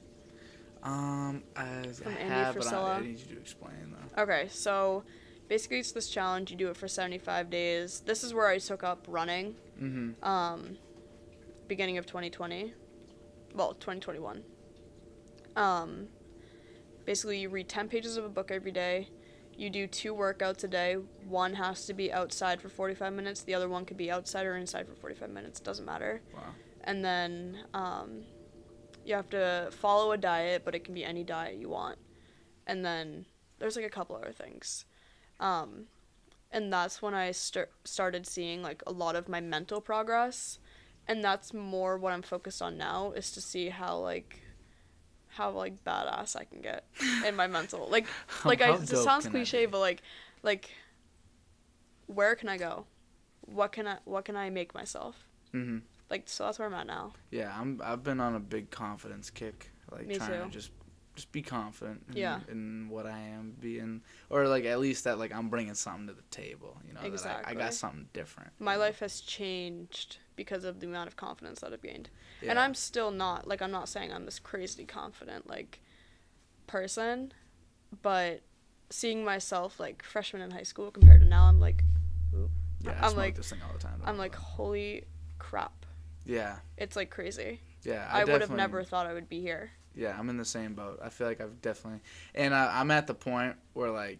Um, I, From I Andy have, but I, I need you to explain though. Okay, so basically it's this challenge. You do it for 75 days. This is where I took up running. Mm-hmm. Um, beginning of 2020. Well, 2021. Um, basically you read 10 pages of a book every day. You do two workouts a day. One has to be outside for 45 minutes. The other one could be outside or inside for 45 minutes. Doesn't matter. Wow. and then um, you have to follow a diet, but it can be any diet you want. And then there's like a couple other things, um, and that's when I start started seeing like a lot of my mental progress, and that's more what I'm focused on now is to see how like how like badass I can get in my mental like *laughs* like I it sounds cliche, but like like where can I go? What can I what can I make myself? Mm-hmm. Like so that's where I'm at now. Yeah, I'm. I've been on a big confidence kick, like Me trying too. to just, just be confident. In, Yeah. In what I am being, or like at least that like I'm bringing something to the table. You know, that I, I got something different. My life has changed because of the amount of confidence that I've gained. Yeah. And I'm still not like I'm not saying I'm this crazy confident like person, but seeing myself like freshman in high school compared to now, I'm like Yeah, I I'm like- this thing all the time. I'm like holy crap. Yeah, It's like crazy. yeah. I, would have never thought I would be here. Yeah, I'm in the same boat. I feel like I've definitely, and I, I'm at the point where like,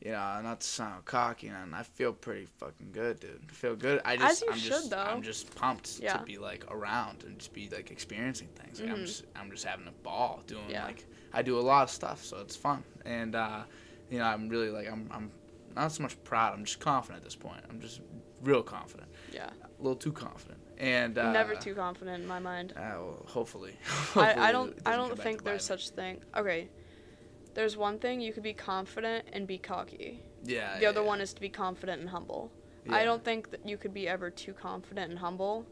you know, not to sound cocky, and I feel pretty fucking good, dude. I feel good. I just, As you I'm should, just, though. I'm just pumped Yeah. to be like around and just be like experiencing things. Like I'm Mhm. just, I'm just having a ball doing Yeah. like, I do a lot of stuff, so it's fun, and uh, you know, I'm really like, I'm, I'm not so much proud. I'm just confident at this point. I'm just real confident, Yeah. a little too confident, and uh, Never too confident in my mind. Uh, well, hopefully. *laughs* I, Hopefully I it don't I don't think there's such thing. Okay. There's one thing you could be confident and be cocky. Yeah. The yeah, other yeah. one is to be confident and humble. Yeah. I don't think that you could be ever too confident and humble,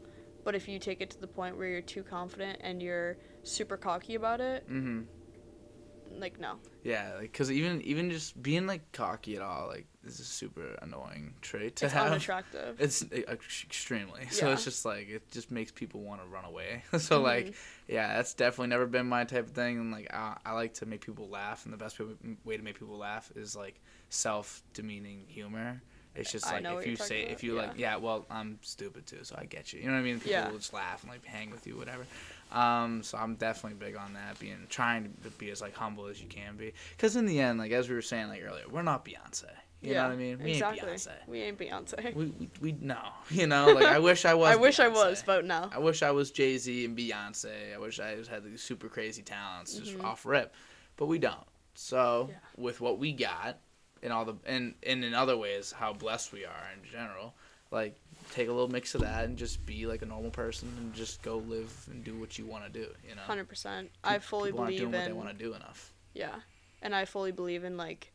but if you take it to the point where you're too confident and you're super cocky about it, Mhm. Like no. Yeah, like cuz even even just being like cocky at all like is a super annoying trait to It's have. unattractive. It's uh, ex- extremely. So it's just like it just makes people want to run away. *laughs* so like Mhm. yeah, that's definitely never been my type of thing and like I, I like to make people laugh and the best way- to make people laugh is like self-demeaning humor. It's just like if you say about, if you like yeah, well, I'm stupid too, so I get you. You know what I mean? People Yeah. will just laugh and like hang with you whatever. Um, so I'm definitely big on that, being trying to be as like humble as you can be, because in the end, like as we were saying like earlier, we're not Beyonce. You yeah. know what I mean? We exactly. ain't Beyonce. We ain't Beyonce. We, we we no, *laughs* you know. Like I wish I *laughs* was. I wish I was, but no. I wish I was Jay Z and Beyonce. I wish I just had these super crazy talents just Mhm. off rip, but we don't. So Yeah. with what we got, and all the and and in other ways, how blessed we are in general, like take a little mix of that and just be like a normal person and just go live and do what you want to do. You know. Hundred percent. I fully People aren't believe doing what they want to do enough. yeah, and I fully believe in like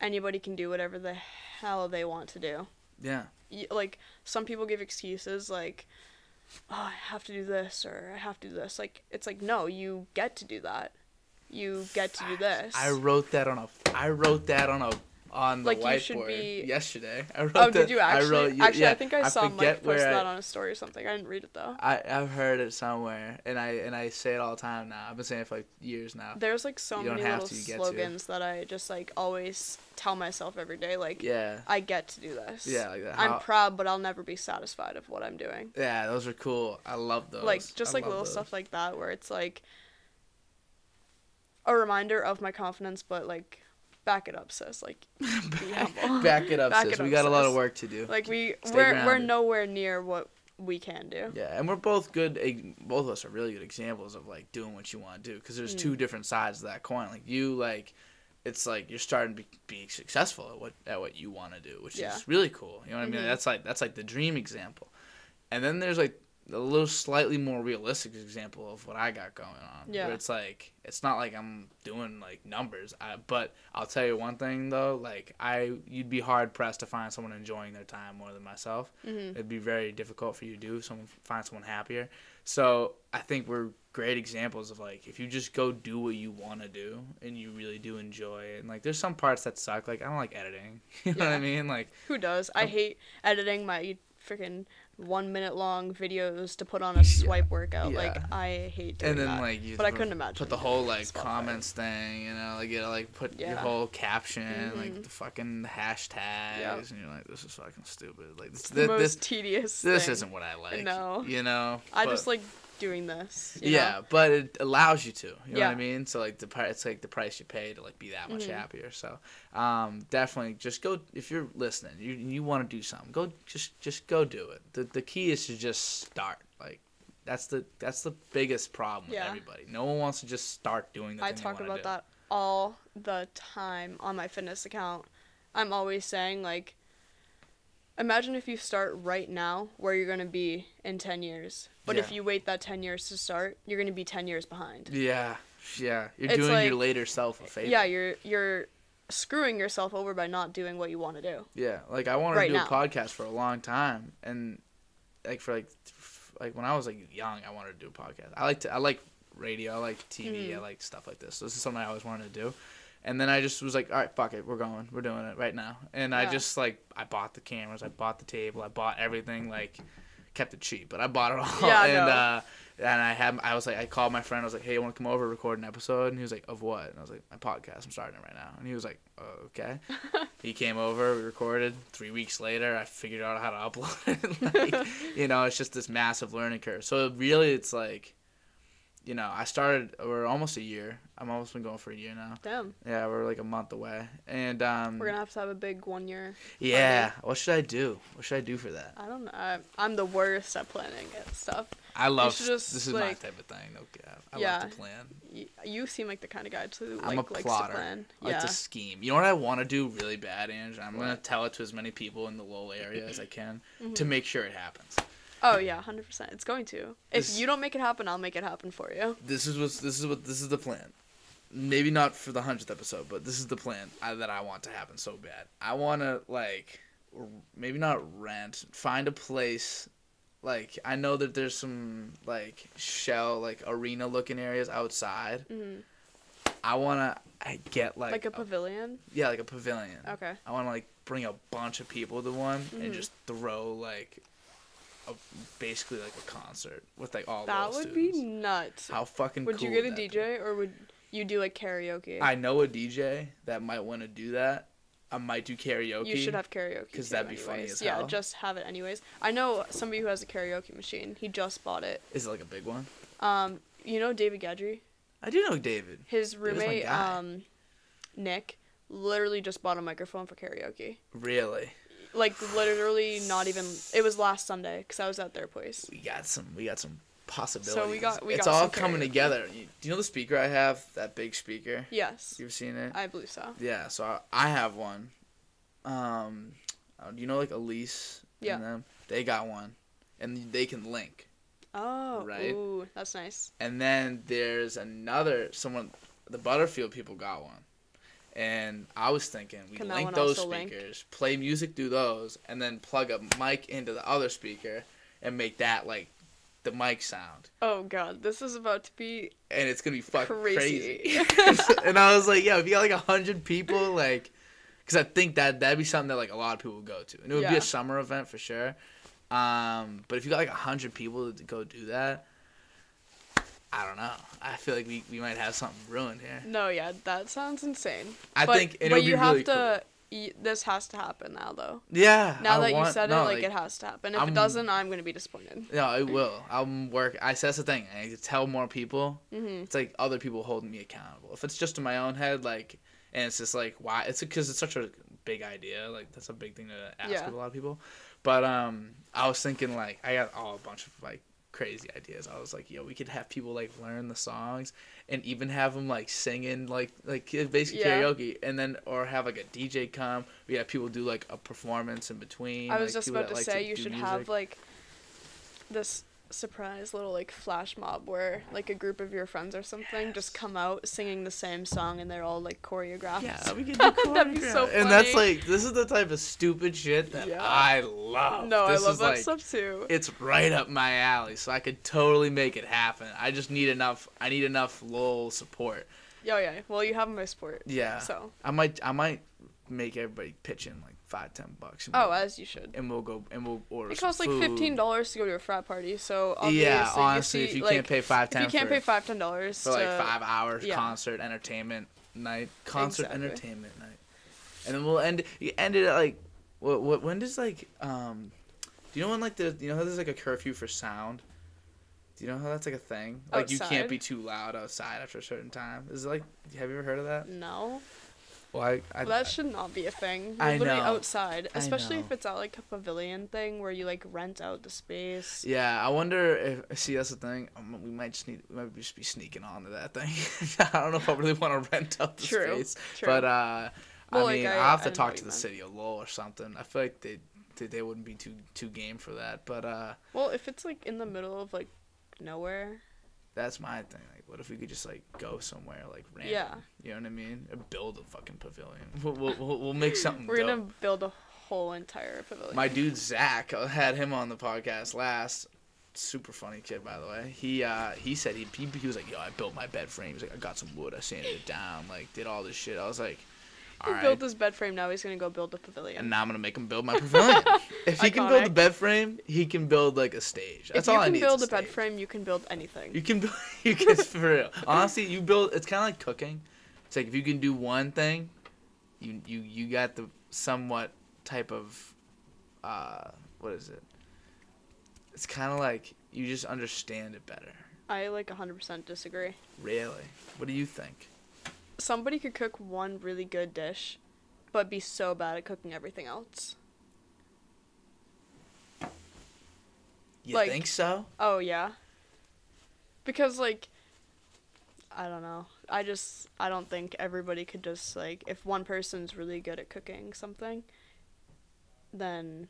anybody can do whatever the hell they want to do. Yeah. y- like some people give excuses like oh i have to do this or i have to do this like it's like no you get to do that you get to do this I wrote that on a. I wrote that on a on the Like, you should whiteboard be- yesterday. I oh, wrote oh that, did you actually I wrote, actually yeah, i think i, saw forget mike post I- that on a story or something i didn't read it though I I've heard it somewhere, and I and I say it all the time now. I've been saying it for like years now. there's like so many little to, you get to. slogans that i just like always tell myself every day like Yeah, i get to do this yeah, like that. i'm proud but i'll never be satisfied of what i'm doing yeah, those are cool. I love those. like just I like little those. stuff like that where it's like a reminder of my confidence but like back it up sis like. *laughs* *laughs* Back it up, Back sis. it we up, got a lot of work to do. like we Stay we're we're nowhere near what we can do Yeah, and we're both good. Both of us are really good examples of like doing what you want to do. Because there's Mm. two different sides of that coin. Like you, like it's like you're starting to be, be successful at what at what you want to do, which Yeah. is really cool. You know what I mean? Mhm. That's like that's like the dream example. And then there's like a little slightly more realistic example of what I got going on. Yeah. Where it's like it's not like I'm doing like numbers. I, but I'll tell you one thing though, like I you'd be hard pressed to find someone enjoying their time more than myself. Mhm. It'd be very difficult for you to do. Someone find someone happier. So I think we're great examples of like if you just go do what you want to do and you really do enjoy it. And like there's some parts that suck. Like I don't like editing. *laughs* You know what I mean? Like Who does? I hate editing my freaking one minute long videos to put on a swipe workout. Like I hate doing and then that. like you but I couldn't imagine put the whole like Spotify. comments thing you know like you gotta like put your whole caption like Mhm. the fucking hashtags Yeah. and you're like this is fucking stupid like this It's the this, most this, tedious. this thing. isn't what I like No. you know I But- just like doing this. yeah know? but it allows you to you know Yeah. what I mean so like the it's like the price you pay to like be that much Mhm. happier so um definitely just go if you're listening you you want to do something go just just go do it the the key is to just start like that's the that's the biggest problem with everybody. No one wants to just start doing the I talk about do. that all the time on my fitness account. I'm always saying like imagine if you start right now where you're going to be in 10 years. But if you wait that 10 years to start, you're going to be 10 years behind. Yeah, yeah. You're It's doing like- your later self a favor. Yeah, you're you're screwing yourself over by not doing what you want to do. Yeah, like I wanted Right to do now. a podcast for a long time, and like for like like when I was like young, I wanted to do a podcast. I like to I like radio, I like TV, I Mhm. like stuff like this. This is something I always wanted to do. And then I just was like, all right, fuck it, we're going, we're doing it right now. And I just like I bought the cameras, I bought the table, I bought everything. Like kept it cheap, but I bought it *laughs* all. Yeah, and know. uh, and I had I was like I called my friend. I was like, hey, you want to come over record an episode? And he was like, of what? And I was like, my podcast. I'm starting it right now. And he was like, oh, okay. *laughs* he came over, we recorded. Three weeks later, I figured out how to upload *laughs* it. like, you know, it's just this massive learning curve. So really, it's like, you know, I started. We're almost a year. I'm almost been going for a year now. Damn. Yeah, we're like a month away. And um, We're going to have to have a big one year. yeah, what should I do? What should I do for that? I don't know. I, I'm the worst at planning it stuff. I love. just, this is like- my type of thing. Okay, I Yeah. love to plan. You, you seem like the kind of guy to like I'm a plotter. to plan. I like to scheme. You know what I want to do really bad, Ange? I'm gonna tell it to as many people in the Lowell area as I can Mhm. to make sure it happens. Oh yeah, hundred percent. It's going to. If This- you don't make it happen, I'll make it happen for you. This is what this is what this is the plan. Maybe not for the hundredth episode, but this is the plan I, that I want to happen so bad. I want to like, r- maybe not rent, find a place. Like I know that there's some like shell like arena looking areas outside. hmm I wanna I get like, Like, a pavilion. yeah like a pavilion. Okay. I want to like bring a bunch of people to one and Mhm. just throw like a, basically like a concert with like all That would be nuts. How fucking Would cool you get a that be? DJ or would you do like karaoke? I know a DJ that might want to do that. I might do karaoke. you should have karaoke because that'd be funny anyways. as Yeah, just have it anyways. I know somebody who has a karaoke machine. He just bought it. Is it like a big one? Um, you know David Gadry? I do know David. His roommate, um, Nick, literally just bought a microphone for karaoke. Really? Like literally, not even. It was last Sunday because I was at their place. We got some. We got some possibilities. got- we it's got it's all coming karaoke. together. You- Do you know the speaker I have? That big speaker. Yes, You've seen it? I believe so. Yeah, so I, I have one. Um, uh, do you know like Elise? and Yeah. them? They got one, and they can link. Oh, Right. ooh, that's nice. And then there's another someone. The Butterfield people got one, and I was thinking we Can link those also link? speakers, play music through those, and then plug a mic into the other speaker, and make that like the mic sound. Oh god, this is about to be And it's gonna be fucking crazy. crazy. *laughs* *laughs* and I was like, yeah, if you got like a hundred people, like, because I think that that'd be something that like a lot of people would go to, and it would be a summer event for sure. Um, but if you got like a hundred people to go do that, I don't know. I feel like we, we might have something ruined here. no, yeah, that sounds insane. I but, think, it but you have really to. y this has to happen now, though. Yeah. Now I that you said no, it, like, it has to happen. If I'm- it doesn't, I'm gonna be disappointed. No, it will. I'm work. I said that's the thing. I tell more people. hmm It's like other people holding me accountable. If it's just in my own head, like, and it's just like why? It's because it's such a big idea. Like that's a big thing to ask Yeah. a lot of people. But um, I was thinking like I got all a bunch of like crazy ideas. I was like, yo, we could have people like learn the songs and even have them like singing like like uh, basically Yeah. karaoke, and then or have like a DJ come. We have people do like a performance in between. I was like, just about to like say you should music. have like this surprise little like flash mob where like a group of your friends or something just come out singing the same song and they're all like choreographed. Yeah, *laughs* we could do That'd be so choreograph. And that's like this is the type of stupid shit that Yeah. I love. No, This I love is that like, stuff too. It's right up my alley, so I could totally make it happen. I just need enough. I need enough lol support. Yeah, oh, yeah. Well, you have my support. Yeah. So. I might. I might make everybody pitch in like five, ten bucks. Oh, we'll, as you should. and we'll go and we'll order. It costs like fifteen dollars to go to a frat party, so obviously Yeah, you honestly, see, if you like, can't pay five, if ten you can't for, pay five ten dollars for like five hours yeah. concert entertainment night, concert Exactly. entertainment night, and then we'll end. You end it at like, what? What? When does like um, do you know when like the you know how there's like a curfew for sound? Do you know how that's like a thing? Like you can't be too loud outside after a certain time. Is it like? Have you ever heard of that? No, Well, I, I, well, that should not be a thing. You're I literally know. outside, especially if it's at like a pavilion thing where you like rent out the space. Yeah, I wonder if see that's the thing. Um, we might just need we might just be sneaking onto that thing. *laughs* I don't know if I really want to rent out the True, space, true. but uh, Well, I like, mean, I- I, have to talk to the meant. city of Lowell or something. I feel like they they, they wouldn't be too too game for that. But uh, Well, if it's like in the middle of like nowhere, that's my thing. Like, what if we could just like go somewhere like random? Yeah. You know what I mean? Or build a fucking pavilion. We'll we'll, we'll, we'll make something. we're dope. gonna build a whole entire pavilion. My dude Zach I had him on the podcast last. Super funny kid, by the way. He uh he said he, he he was like, yo, I built my bed frame. He's like, I got some wood, I sanded it down, like did all this shit. I was like, all right. built his bed frame. Now he's gonna go build a pavilion. and now I'm gonna make him build my pavilion. *laughs* if he can build a bed frame, he can build like a stage. That's if you all I can build a bed frame, you can build anything. You can build. *laughs* You *laughs* can for real. Honestly, you build. It's kind of like cooking. It's like if you can do one thing, you you you got the somewhat type of, uh, what is it? It's kind of like you just understand it better. I like 100% disagree. Really? What do you think? Somebody could cook one really good dish, but be so bad at cooking everything else. You Like- think so? Oh yeah. Because like I don't know. I just I don't think everybody could just like if one person's really good at cooking something then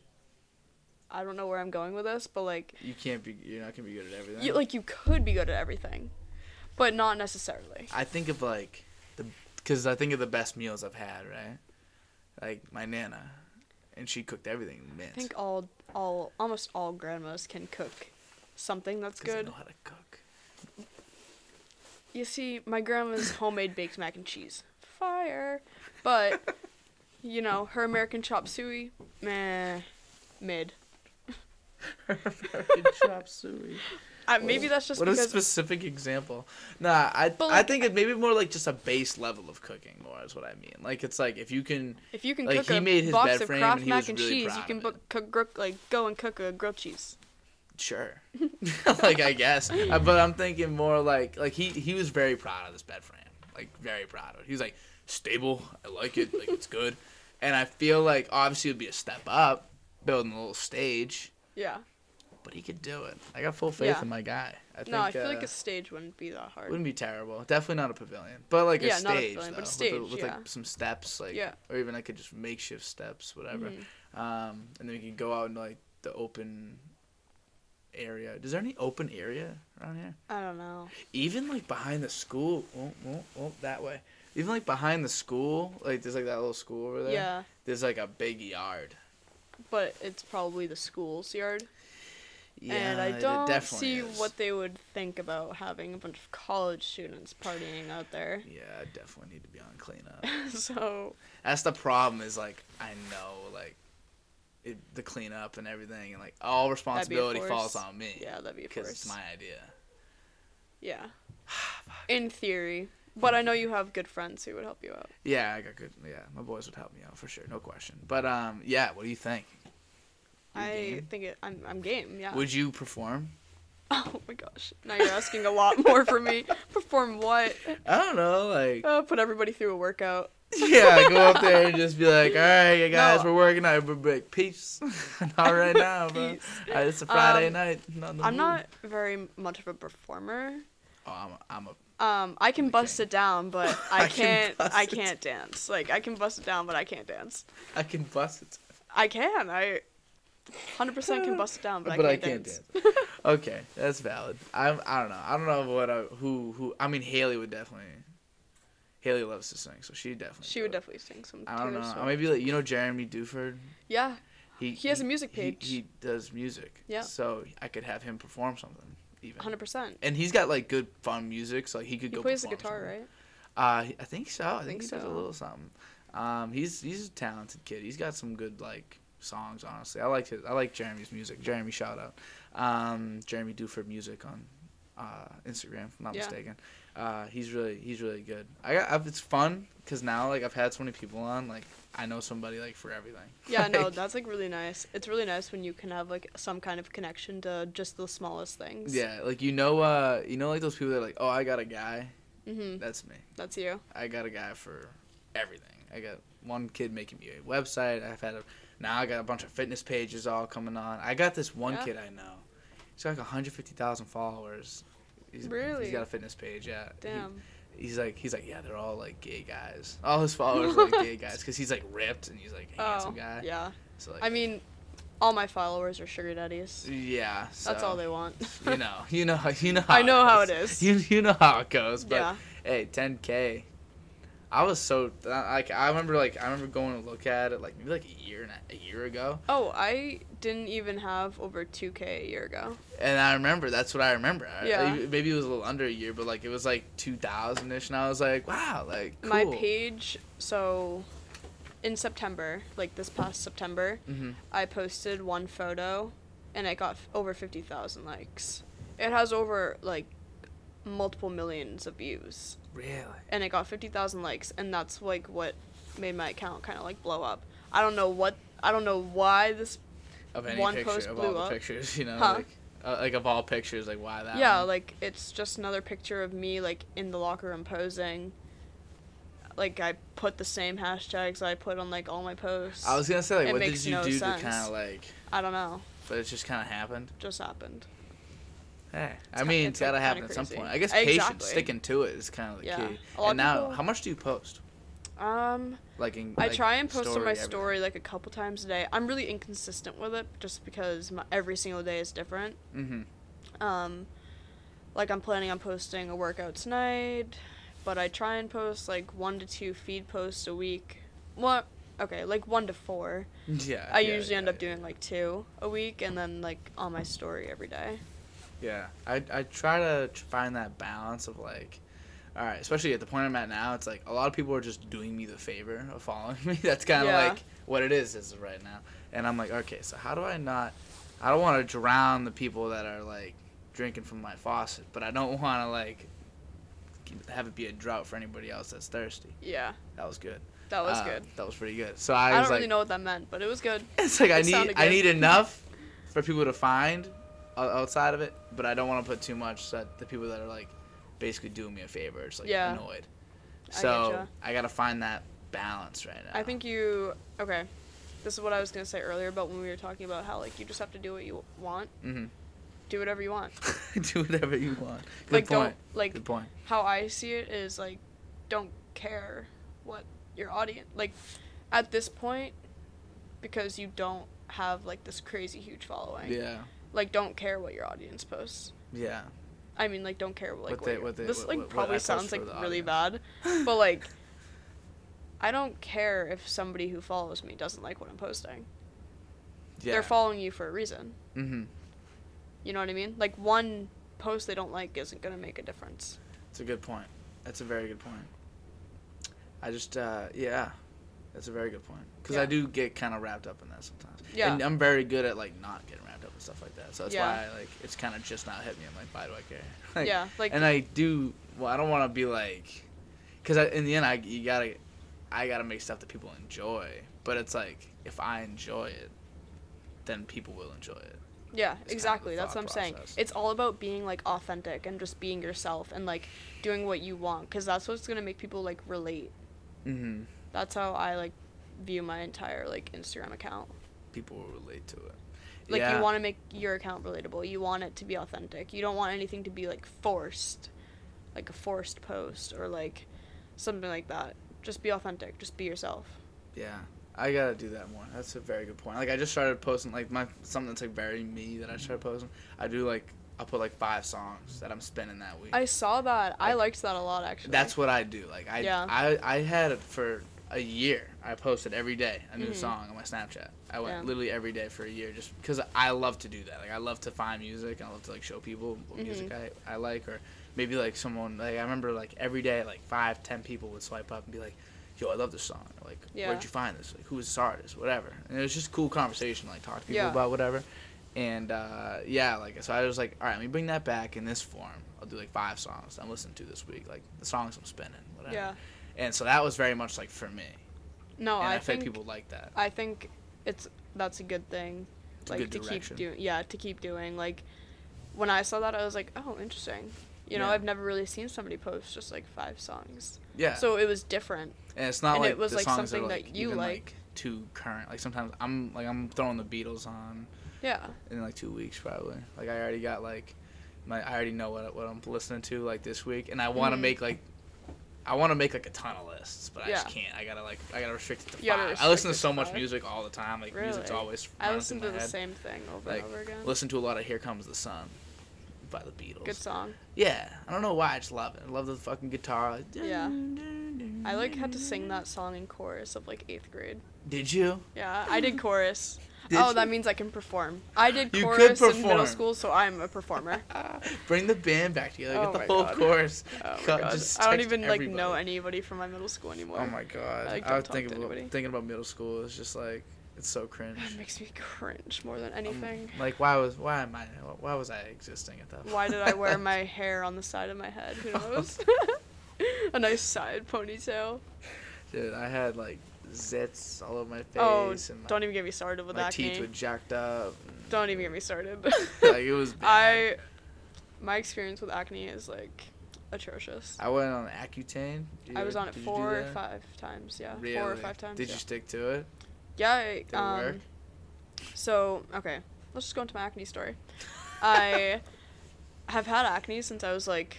I don't know where I'm going with this, but like You can't be. You're not gonna be good at everything. you like you could be good at everything, but not necessarily. I think of like because I think of the best meals I've had. Right? Like my nana, and she cooked everything in I think all all almost all grandmas can cook something that's 'cause they good. know how to cook. You see, my grandma's homemade baked mac and cheese. Fire. But, *laughs* you know, her American chop suey, meh, mid. American chop suey. *laughs* Uh, maybe that's just what a specific example. Nah, I But, I think it maybe more like just a base level of cooking. More is what I mean. Like it's like if you can. if you can like, cook he a made his box bed of frame Kraft and he mac and really cheese, you can cook, like go and cook a grilled cheese. Sure. *laughs* *laughs* like I guess, Uh, but I'm thinking more like like he he was very proud of this bed frame. Like very proud of it. He was like stable. I like it. Like it's good. And I feel like obviously it'd be a step up, building a little stage. Yeah. But he could do it. I got full faith Yeah. in my guy. I think, no, I feel uh, like a stage wouldn't be that hard. Wouldn't be terrible. Definitely not a pavilion, but like Yeah, a not a stage pavilion, though, but a with, stage, a- with yeah. like some steps, like Yeah. or even like a just makeshift steps, whatever. Mhm. Um, and then we could go out in like the open area. Is there any open area around here? I don't know. Even like behind the school, oh, oh, oh, that way. Even like behind the school, like there's like that little school over there. Yeah, There's like a big yard. but it's probably the school's yard. Yeah, and I don't see is. what they would think about having a bunch of college students partying out there. Yeah, I definitely need to be on cleanup. *laughs* so, That's the problem. Is like I know like it, the cleanup and everything, and like all responsibility falls on me yeah, that'd be a because it's my idea. Yeah. *sighs* In theory. But I know you have good friends who would help you out. Yeah, I got good. Yeah, my boys would help me out for sure, no question. But um, yeah, what do you think? I game? think it, I'm, I'm game, yeah. Would you perform? *laughs* oh my gosh. Now you're asking a lot more from me. *laughs* Perform what? I don't know, like Uh, put everybody through a workout. yeah, go up there and *laughs* just be like, all right, you guys, No. we're working out. We're like, peace. not right now, bro. Peace. Uh, it's a Friday Um, night. Not I'm mood. not very much of a performer. Oh, I'm a, I'm a Um, I can bust it down, but I I can can't. I can't dance. Like I can bust it down, but I can't dance. I can bust it. I can. I, hundred percent can bust it down, but, But I I can't, can't dance. Okay, that's valid. I I don't know. I don't know what I, who who. I mean, Haley would definitely. Haley loves to sing, so she definitely. She would it. definitely sing some. I don't know. Maybe like you know Jeremy Duford. Yeah, He He has a music page. He, he does music. Yeah. So I could have him perform something even. hundred percent. And he's got like good fun music, so he could He go. plays the guitar, something. right? Uh, I think so. I think, Think he does a little something. Um, he's he's a talented kid. He's got some good like songs. Honestly, I like his. I like Jeremy's music. Jeremy, shout out. Um, Jeremy Duford music on uh, Instagram, if I'm not Yeah. mistaken. Uh, he's really he's really good. I got I've, it's fun because now like I've had so many people on. Like I know somebody like for everything. *laughs* Yeah, no, that's like really nice. It's really nice when you can have like some kind of connection to just the smallest things. Yeah, like you know, uh, you know, like those people that are like, oh, I got a guy. Mhm. That's me. That's you. I got a guy for everything. I got one kid making me a website. I've had a now I got a bunch of fitness pages all coming on. I got this one Yeah. kid I know. He's got like 150,000 followers. He's, Really? He's got a fitness page. Yeah. He- Damn. he's like he's like yeah they're all like gay guys. All his followers are like gay *laughs* guys because he's like ripped and he's like a handsome oh, guy. yeah. So like I mean, all my followers are sugar daddies. yeah. That's all they want. you know. You know. You *laughs* know. How I know how it is. *laughs* You you know how it goes. But yeah. hey, 10k. I was so like I remember like I remember going to look at it like maybe like a year and a, a year ago, Oh, I didn't even have over 2k a year ago. and I remember that's what I remember. I- Yeah. maybe it was a little under a year, but like it was like 2000 ish, and I was like, wow, like cool. My page, so in September, like this past September, hmm I posted one photo and it got f- over 50,000 likes. It has over like multiple millions of views Really? and it got 50,000 likes and that's like what made my account kind of like blow up. I don't know what I don't know why this Of any One picture post of blew all the up. pictures, *laughs* you know, Huh? like uh, like of all pictures, like why that? yeah, one? like it's just another picture of me like in the locker room posing. Like I put the same hashtags I put on like all my posts. I was gonna say like, it what did you no do sense. to kind of like? I don't know. But it just kind of happened. Just happened. Hey, I mean, it's, gotta like, happen at some point. I guess Exactly. patience, sticking to it is kind of the Yeah. key. And now, people- how much do you post? Um Like in I try and post on my everything? story like a couple times a day. I'm really inconsistent with it just because my, every single day is different. Mhm. Um, like I'm planning on posting a workout tonight, but I try and post like one to two feed posts a week. What? Okay, like one to four. *laughs* Yeah. I yeah, usually end yeah, up doing like two a week, and then like on my story every day. Yeah, I I try to find that balance of like, all right, especially at the point I'm at now, it's like a lot of people are just doing me the favor of following *laughs* me. That's kind of Yeah. like what it is as of right now, and I'm like, okay, so how do I not? I don't want to drown the people that are like drinking from my faucet, but I don't *laughs* want to like have it be a drought for anybody else that's thirsty. Yeah, That was good. that was Uh, good. That was pretty good. So I, I, don't like, really know what that meant, but it was good. *laughs* It's like I need I need enough for people to find outside of it, but I don't want to put too much so that the people that are like basically doing me a favor, it's like Yeah. annoyed. I So getcha. I, gotta find that balance right now. I think you okay. This is what I was gonna say earlier about when we were talking about how like you just have to do what you want, hmm do whatever you want. *laughs* do whatever you want. Good like point. don't like Good point. how I see it is like don't care what your audience like at this point because you don't have like this crazy huge following. Yeah. Like don't care what your audience posts. Yeah. I mean like don't care like What what, they- what they- this what- like what- probably sounds like really audience. bad, but like I don't care if somebody who follows me doesn't like what I'm posting. Yeah. They're following you for a reason. mm-hmm. You know what I mean? Like one post they don't like isn't gonna make a difference. It's a good point. That's a very good point. I just, uh, yeah, that's a very good point. Because I do get kind of wrapped up in that sometimes. Yeah. And I'm very good at like not getting wrapped stuff like that. So that's Yeah. why I, like it's kind of just not hit me. I'm like, why do I care? *laughs* Like, yeah, like And I do. Well, I don't want to be like, because in the end, I you gotta, I gotta make stuff that people enjoy. But it's like if I enjoy it, then people will enjoy it. Yeah, It's kind of exactly. That's what I'm thought saying. It's all about being like authentic and just being yourself and like doing what you want cuz that's what's going to make people like relate. Mm-hmm. That's how I like view my entire like Instagram account. People will relate to it. Like yeah. you want to make your account relatable. You want it to be authentic. You don't want anything to be like forced. Like a forced post or like something like that. Just be authentic. Just be yourself. Yeah. I gotta do that more. That's a very good point. Like I just started posting like my something that's like very me that I started mm-hmm. posting. I do like I'll put like five songs that I'm spinning that week. I saw that. I liked that a lot actually. That's what I do. Like I Yeah. I I had it for a year. I posted every day a new Mhm. song on my Snapchat. I went Yeah. literally every day for a year just because I love to do that. Like I love to find music. and I love to like show people what music Mhm. I, I like or maybe like someone like I remember like every day like five ten people would swipe up and be like, "Yo, I love this song." Or, like, Yeah. where'd you find this? Like, who is this artist? Whatever. And it was just cool conversation. Like talk to people Yeah. about whatever. And uh, yeah, like so I was like, all right, let me bring that back in this form. I'll do like five songs I'm listening to this week, like the songs I'm spinning, whatever. Yeah. And so that was very much like for me. No, and I, I, think people like that. I think it's that's a good thing. It's like to direction. keep doing yeah, to keep doing. Like when I saw that I was like, "Oh, interesting." You know, Yeah. I've never really seen somebody post just like five songs. Yeah. So it was different. and it's not and like it was, the like, songs something are, that like, you even, like. too current. Like sometimes I'm like I'm throwing the Beatles on Yeah. in like two weeks probably. Like I already got like my I already know what what I'm listening to like this week, and I want to Mhm. make like. I want to make like a ton of lists, but I just can't. I gotta like I gotta restrict it to five. I listen to so to much five? music all the time. Like music's Really? always. I listen to the head. same thing over Like, and over again. Listen to a lot of "Here Comes the Sun" by the Beatles. Good song. Yeah, I don't know why I just love it. I love the fucking guitar. Like, Yeah. I like had to sing that song in chorus of like eighth grade. Did you? Yeah, I did chorus. Did oh, you? that means I can perform. I did You chorus in middle school, so I'm a performer. *laughs* Bring the band back together. Oh Get the whole God. chorus. Oh god. just I don't even like know anybody from my middle school anymore. Oh my god. I I, don't was talk thinking to about anybody. thinking about middle school. It's just like it's so cringe. That makes me cringe more than Um, anything. like why was why am I why was I existing at that? Why did I wear my hair on the side of my head? Who *laughs* knows? *laughs* a nice side ponytail. Dude, I had like zits all over my face Oh, and don't even get me started with that. my teeth were jacked up. Don't even get me started. *laughs* like it was. *laughs* Bad. I, my experience with acne is like atrocious. I went on Accutane. I was on it did you do four or five times. Yeah, Really? four or five times. Did yeah. you stick to it? Yeah. I, Did it um, work? So okay, let's just go into my acne story. I *laughs* have had acne since I was like.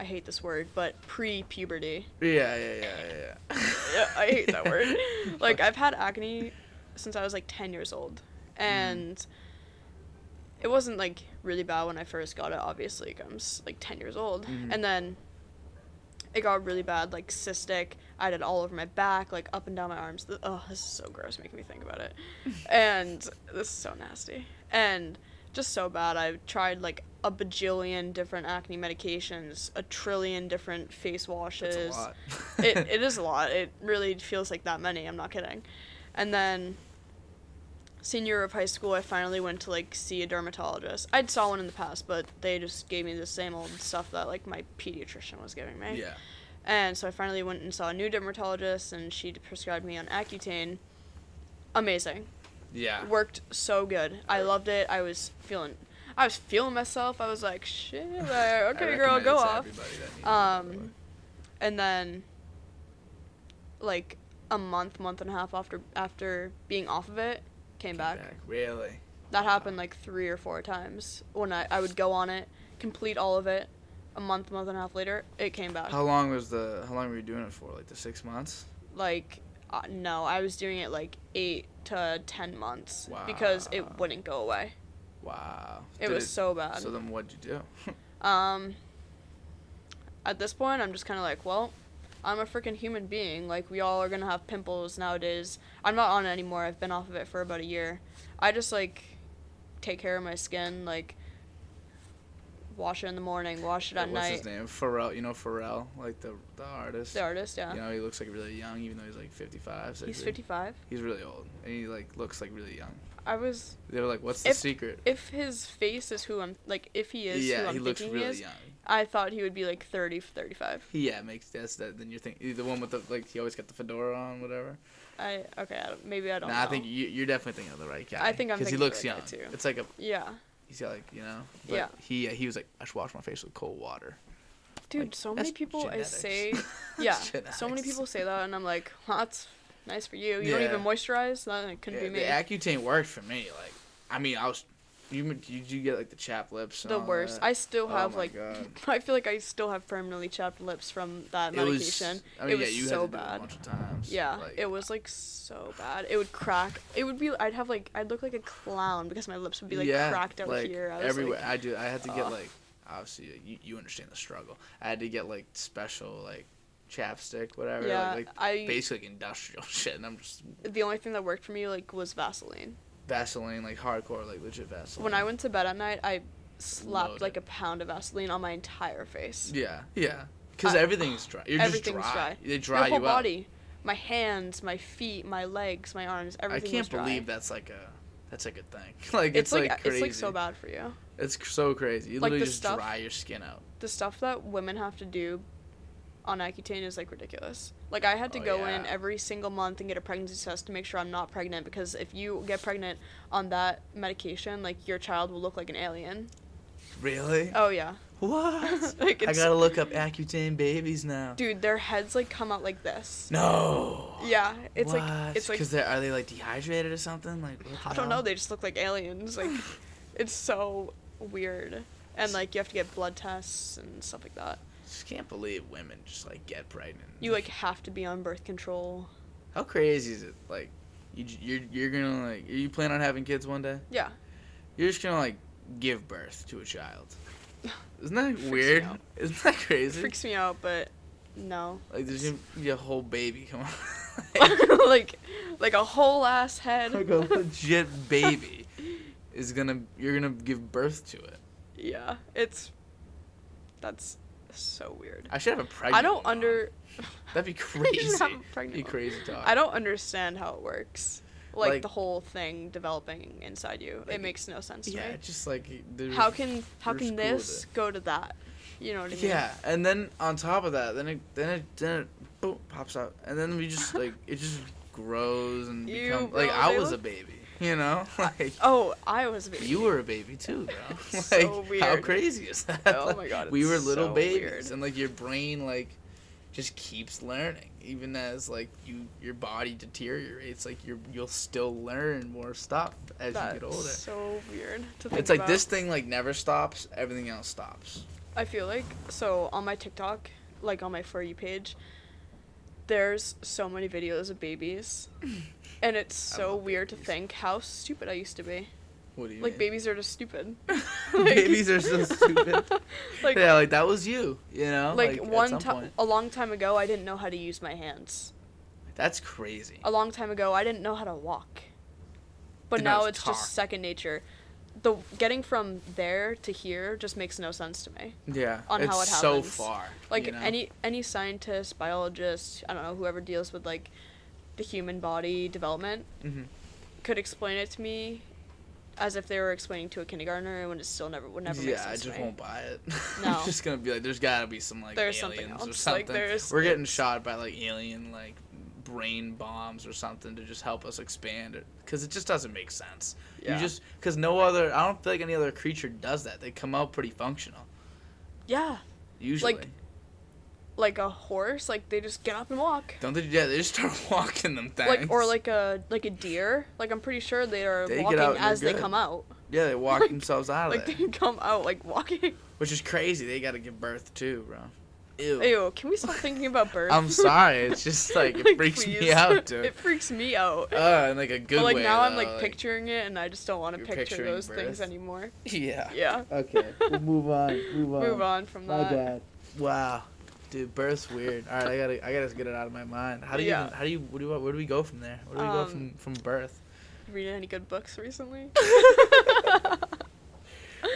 I hate this word, but pre-puberty. Yeah, yeah, yeah, yeah. yeah. Yeah, I hate that word. *laughs* Like I've had acne since I was like 10 years old. And it wasn't like really bad when I first got it, obviously. 'cause I'm like 10 years old. Mhm. And then it got really bad, like cystic. I had it all over my back, like up and down my arms. Oh, this is so gross making me think about it. *laughs* and this is so nasty. And just so bad. I've tried like a bajillion different acne medications, a trillion different face washes That's a lot. it, *laughs* it is a lot. It really feels like that many. I'm not kidding. And then senior year of high school, I finally went to like see a dermatologist. I'd saw one in the past, but they just gave me the same old stuff that like my pediatrician was giving me. Yeah. And so I finally went and saw a new dermatologist, and she prescribed me on Accutane. Amazing. Yeah. Worked so good. I loved it. I was feeling. I was feeling myself. I was like, shit. *laughs* like, okay, girl, go off. everybody that needs it, by the way. Um, and then, like a month, month and a half after after being off of it, came Came back. Really? That happened like three or four times when I I would go on it, complete all of it. A month, month and a half later, it came back. How long was the? How long were you doing it for? Like the six months? Like, uh, no, I was doing it like eight to ten months because it wouldn't go away. Wow. It Did was so bad. So then, what'd you do? *laughs* Um, at this point, I'm just kind of like, well, I'm a freaking human being. Like, we all are gonna have pimples nowadays. I'm not on it anymore. I've been off of it for about a year. I just like take care of my skin, like wash it in the morning, wash it at What's night. What's his name? Pharrell. You know Pharrell, like the the artist. The artist, yeah. You know he looks like really young, even though he's like 55. 60. He's 55. He's really old, and he like looks like really young. I was. They were like, "What's the If- secret?" If his face is who I'm like, if he is who I'm he looks thinking really he is, young. I thought he would be like 30, 35. Yeah, makes that's that. Then you're thinking the one with the like he always got the fedora on, whatever. I okay. I maybe I don't Nah, know. I think you, you're definitely thinking of the right guy. I think I'm because he thinking of the looks young. too. It's like a Yeah. he's got like you know. Yeah. He he was like I should wash my face with cold water. Dude, Like, so many people genetics. I say, *laughs* yeah, so many people say that, and I'm like, well, that's nice for you. You don't even moisturize. That couldn't Yeah, be me. the Accutane worked for me. Like, I mean, I was You did you get like the chapped lips? and The worst. that? I still Oh have my like God. *laughs* I feel like I still have permanently chapped lips from that It was- medication. I mean, it yeah, was so had to do it bad. a bunch of times. Yeah, like- it was like so bad. It would crack. It would be. I'd have like. I'd look like a clown because my lips would be like yeah, cracked out like, here. I was everywhere. Like, I do. I had to get ugh. like obviously you, you understand the struggle. I had to get like special like chapstick, whatever. yeah, Like, like I. basic industrial *laughs* shit, and I'm just the only thing that worked for me like was Vaseline. Vaseline, like hardcore, like legit Vaseline. When I went to bed at night, I slapped Loaded. like a pound of Vaseline on my entire face. Yeah, yeah. Because everything's dry. You're Everything's just dry. dry. They dry Your whole you body, my hands, my feet, my legs, my arms, everything. I can't believe that's like a that's a thing. *laughs* like It's, it's, like, like, it's like so bad for you. It's so crazy. You Like, literally just stuff- dry your skin out. the stuff that women have to do on Accutane is like ridiculous. Like I had to Oh, go in every single month and get a pregnancy test to make sure I'm not pregnant because if you get pregnant on that medication, like your child will look like an alien. Really? Oh yeah. What? *laughs* Like, I gotta look up Accutane babies now. Dude, their heads like come out like this. No. Yeah, it's What? like it's like because they're they like dehydrated or something? Like I don't know, they just look like aliens. Like *sighs* it's so weird. And like you have to get blood tests and stuff like that. Just can't believe women just like get pregnant. You like have to be on birth control. how crazy is it? Like you you're you're gonna like are you plan on having kids one day? Yeah. You're just gonna like give birth to a child. *laughs* Isn't that weird? *laughs* Isn't that crazy? Freaks me out, but no. Like there's gonna be a whole baby come on. *laughs* like like a whole ass head. like a legit baby is gonna you're gonna give birth to it. yeah, it's that's so weird. I should have a pregnant. I don't on. under *laughs* That'd be *laughs* You crazy. should have a That'd pregnant be crazy talk. I don't understand how it works. Like, Like- the whole thing developing inside you. Like, it makes no sense to Yeah, me. just like How can how can just cool with this go to that? You know what I mean? Yeah, and then on top of that, then it then it then it boom pops out, and then we just *laughs* like it just grows and Ew, becomes bro, like I was a baby, *laughs* you know, like. Oh, I was a baby. You were a baby too, bro. *laughs* *laughs* like, So how crazy is that? Oh my God, we were little so babies, weird. and like your brain, like, just keeps learning, even as like you your body deteriorates. Like you you'll still learn more stuff as That's you get older. so weird to think It's like about. this thing like never stops. Everything else stops. I feel like so on my TikTok, like on my for you page, there's so many videos of babies, and it's so weird to think how stupid I used to be. What do you Like mean? babies are just stupid. *laughs* *laughs* babies are so stupid. *laughs* Like yeah, like that was you, you know. like, at one time, a long time ago, I didn't know how to use my hands. That's crazy. A long time ago, I didn't know how to walk. But now it's talk. just second nature. The getting from there to here just makes no sense to me. Yeah, on it's how it happens. so far. Like you know? any any scientist, biologist, I don't know, whoever deals with like the human body development Mhm. could explain it to me as if they were explaining to a kindergartner when it still never would never make sense. yeah, I just won't buy it. *laughs* No. I'm just gonna be like, there's gotta be some like There's something aliens or else, something. like, there's- We're getting shot by like alien like brain bombs or something to just help us expand it, because it just doesn't make sense. Yeah. You just because no other, I don't feel like any other creature does that. They come out pretty functional Yeah. usually. Like a horse, like they just get up and walk. don't they? Yeah, they just start *laughs* walking them things. Like or like a like a deer. Like I'm pretty sure they are They walking out and they're as they come out. yeah, they walk *laughs* like- themselves out of Like there, they *laughs* come out like walking. which is crazy. They gotta give birth too, bro. Ew. Ew, can we stop thinking about birth? I'm sorry. It's just like it Like, freaks me out, dude. it freaks me out. Uh, in like a good but like way. now I'm though, like, picturing it and I just don't want to picture those things anymore. Yeah. Yeah. Okay. We'll move on. Move on. Move on from that. My bad. Wow. Dude, birth's weird. All right, I gotta, I gotta get it out of my mind. How do you, Yeah. even, how do you, what do you, where do we go from there? Where do we go Um, from, from birth? Read any good books recently? *laughs* *laughs*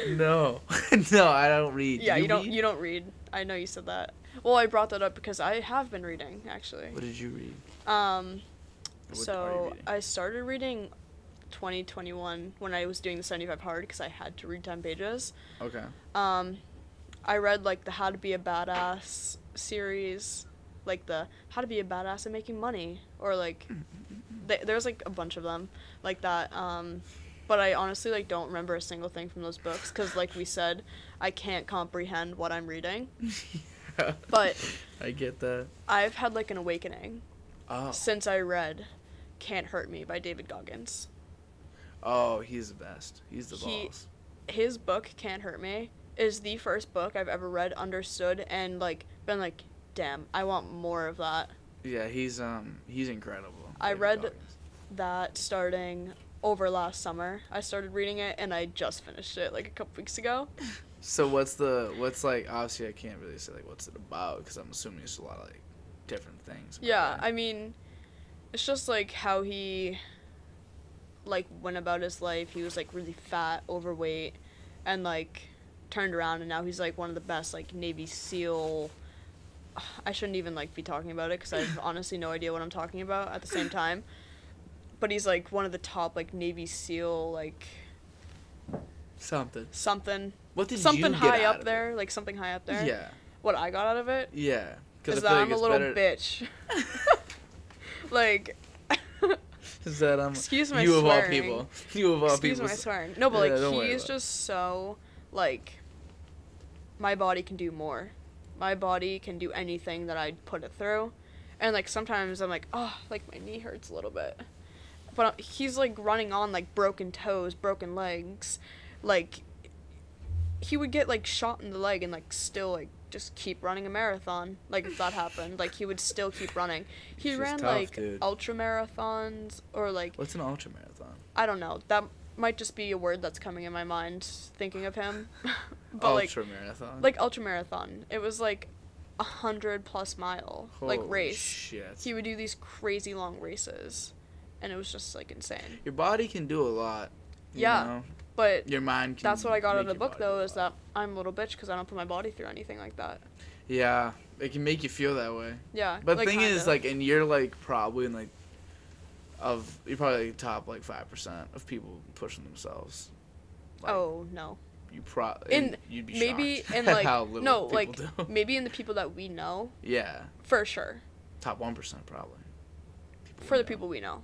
No, *laughs* no, I don't read. yeah, you, don't read? you don't read. I know you said that. Well, I brought that up because I have been reading actually. What did you read? Um What so? I started reading 2021 when I was doing the 75 hard because I had to read 10 pages. Okay. Um, I read like the How to Be a Badass series, like the How to Be a Badass at Making Money, or like th- there's like a bunch of them like that. Um, but I honestly like don't remember a single thing from those books because like we said, I can't comprehend what I'm reading. yeah. *laughs* But I get that. I've had like an awakening Oh. since I read Can't Hurt Me by David Goggins. Oh, he's the best. He's the He- balls. His book Can't Hurt Me is the first book I've ever read, understood, and like been like, damn, I want more of that. Yeah, he's um he's incredible. I David read- Goggins. That starting over last summer, I started reading it, and I just finished it like a couple weeks ago. *laughs* So what's the what's like? Obviously, I can't really say like what's it about because I'm assuming it's a lot of like different things. Yeah? I mean, it's just like how he like went about his life. He was like really fat, overweight, and like turned around and now he's like one of the best like Navy SEAL. *sighs* I shouldn't even like be talking about it because I have *laughs* honestly no idea what I'm talking about at the same time. But he's like one of the top like Navy SEAL like something. something What did something you get high out up of it? there like something high up there. Yeah, What I got out of it yeah. because I that feel like I'm a little bitch. *laughs* like. *laughs* Is that um Excuse my you of all people, you of all people. Excuse people. my swearing. No, but Yeah, like worry he's just so like my body can do more. My body can do anything that I put it through. And like sometimes I'm like, oh, like my knee hurts a little bit. But uh, he's like running on like broken toes, broken legs. Like he would get like shot in the leg and like still like just keep running a marathon. Like if that happened, like he would still keep running. He He's ran tough, like dude. ultra marathons or like What's an ultra marathon? I don't know. That might just be a word that's coming in my mind thinking of him. *laughs* but like ultra marathon. like ultra marathon. It was like a hundred plus mile like race. Shit. He would do these crazy long races, and it was just like insane. Your body can do a lot. you Yeah. know? But Your mind can. that's what I got out of the book though is that I'm a little bitch because I don't put my body through anything like that. Yeah, it can make you feel that way. Yeah. But like, the thing is, kinda. like, and you're like probably in like, of you're probably like top like five percent of people pushing themselves. Like, oh no. You pro. In- you'd be maybe in *laughs* like how little no like do. maybe in the people that we know yeah, for sure top one percent probably. For the know. people we know.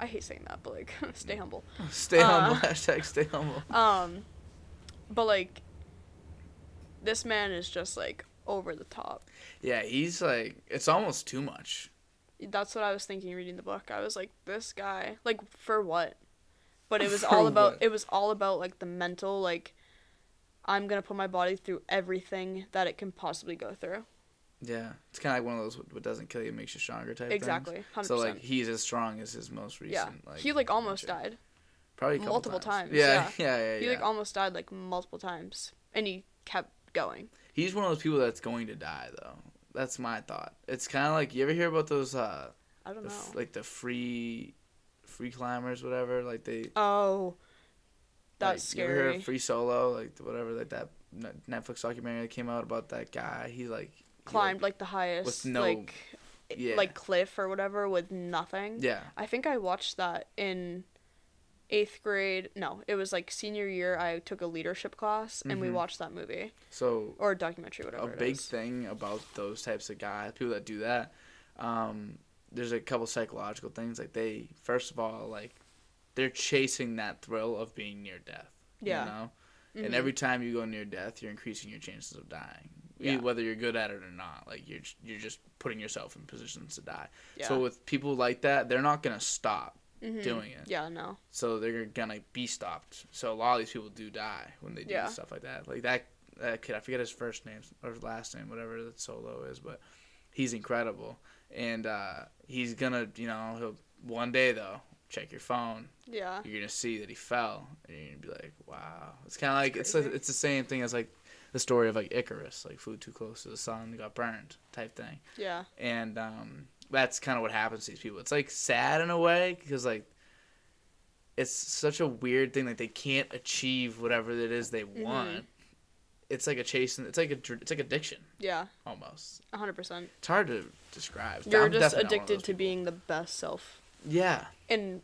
I hate saying that, but like *laughs* *laughs* stay humble. Stay Uh, humble. Hashtag stay humble. Um, but like, this man is just like over the top. Yeah, he's like it's almost too much. That's what I was thinking reading the book. I was like, this guy, like, for what? But it was all about. what? It was all about like the mental. Like, I'm gonna put my body through everything that it can possibly go through. Yeah, it's kind of like one of those what doesn't kill you makes you stronger type. things. Exactly, hundred So like he's as strong as his most recent. Yeah, Like, he like almost adventure. died. Probably multiple times, Yeah, yeah. yeah, *laughs* yeah. yeah, He like almost died like multiple times, and he kept going. He's one of those people that's going to die though. That's my thought. It's kind of like you ever hear about those uh I don't know. like the free free climbers whatever like they oh, that's like, You ever scary. free solo like whatever like that Netflix documentary that came out about that guy. He like he, climbed like the highest no- like yeah. like cliff or whatever with nothing. yeah I think I watched that in eighth grade. No, it was like senior year. I took a leadership class and we Mhm. watched that movie so or documentary, a whatever. it big is. thing about those types of guys, people that do that, um, there's a couple psychological things. Like they, first of all, like they're chasing that thrill of being near death. Yeah. You know, Mhm. and every time you go near death, you're increasing your chances of dying. Yeah. Whether you're good at it or not, like you're you're just putting yourself in positions to die. yeah. So with people like that, they're not gonna stop Mhm. doing it. Yeah, no. So they're gonna be stopped. So a lot of these people do die when they do Yeah. stuff like that. Like that, that kid, I forget his first name or last name, whatever that solo is, but he's incredible. And uh, he's gonna, you know, he'll one day though check your phone. Yeah. You're gonna see that he fell, and you're gonna be like, wow. It's kind of like it's like, it's the same thing as like the story of like Icarus, like flew too close to the sun, got burned type thing Yeah. and um, that's kind of what happens to these people. It's like sad in a way because like it's such a weird thing. Like they can't achieve whatever it is they Mm-hmm. want. It's like a chasing. It's like a it's like addiction Yeah. almost. A hundred percent. It's hard to describe. You're I'm just definitely not one of addicted to people. being the best self Yeah, in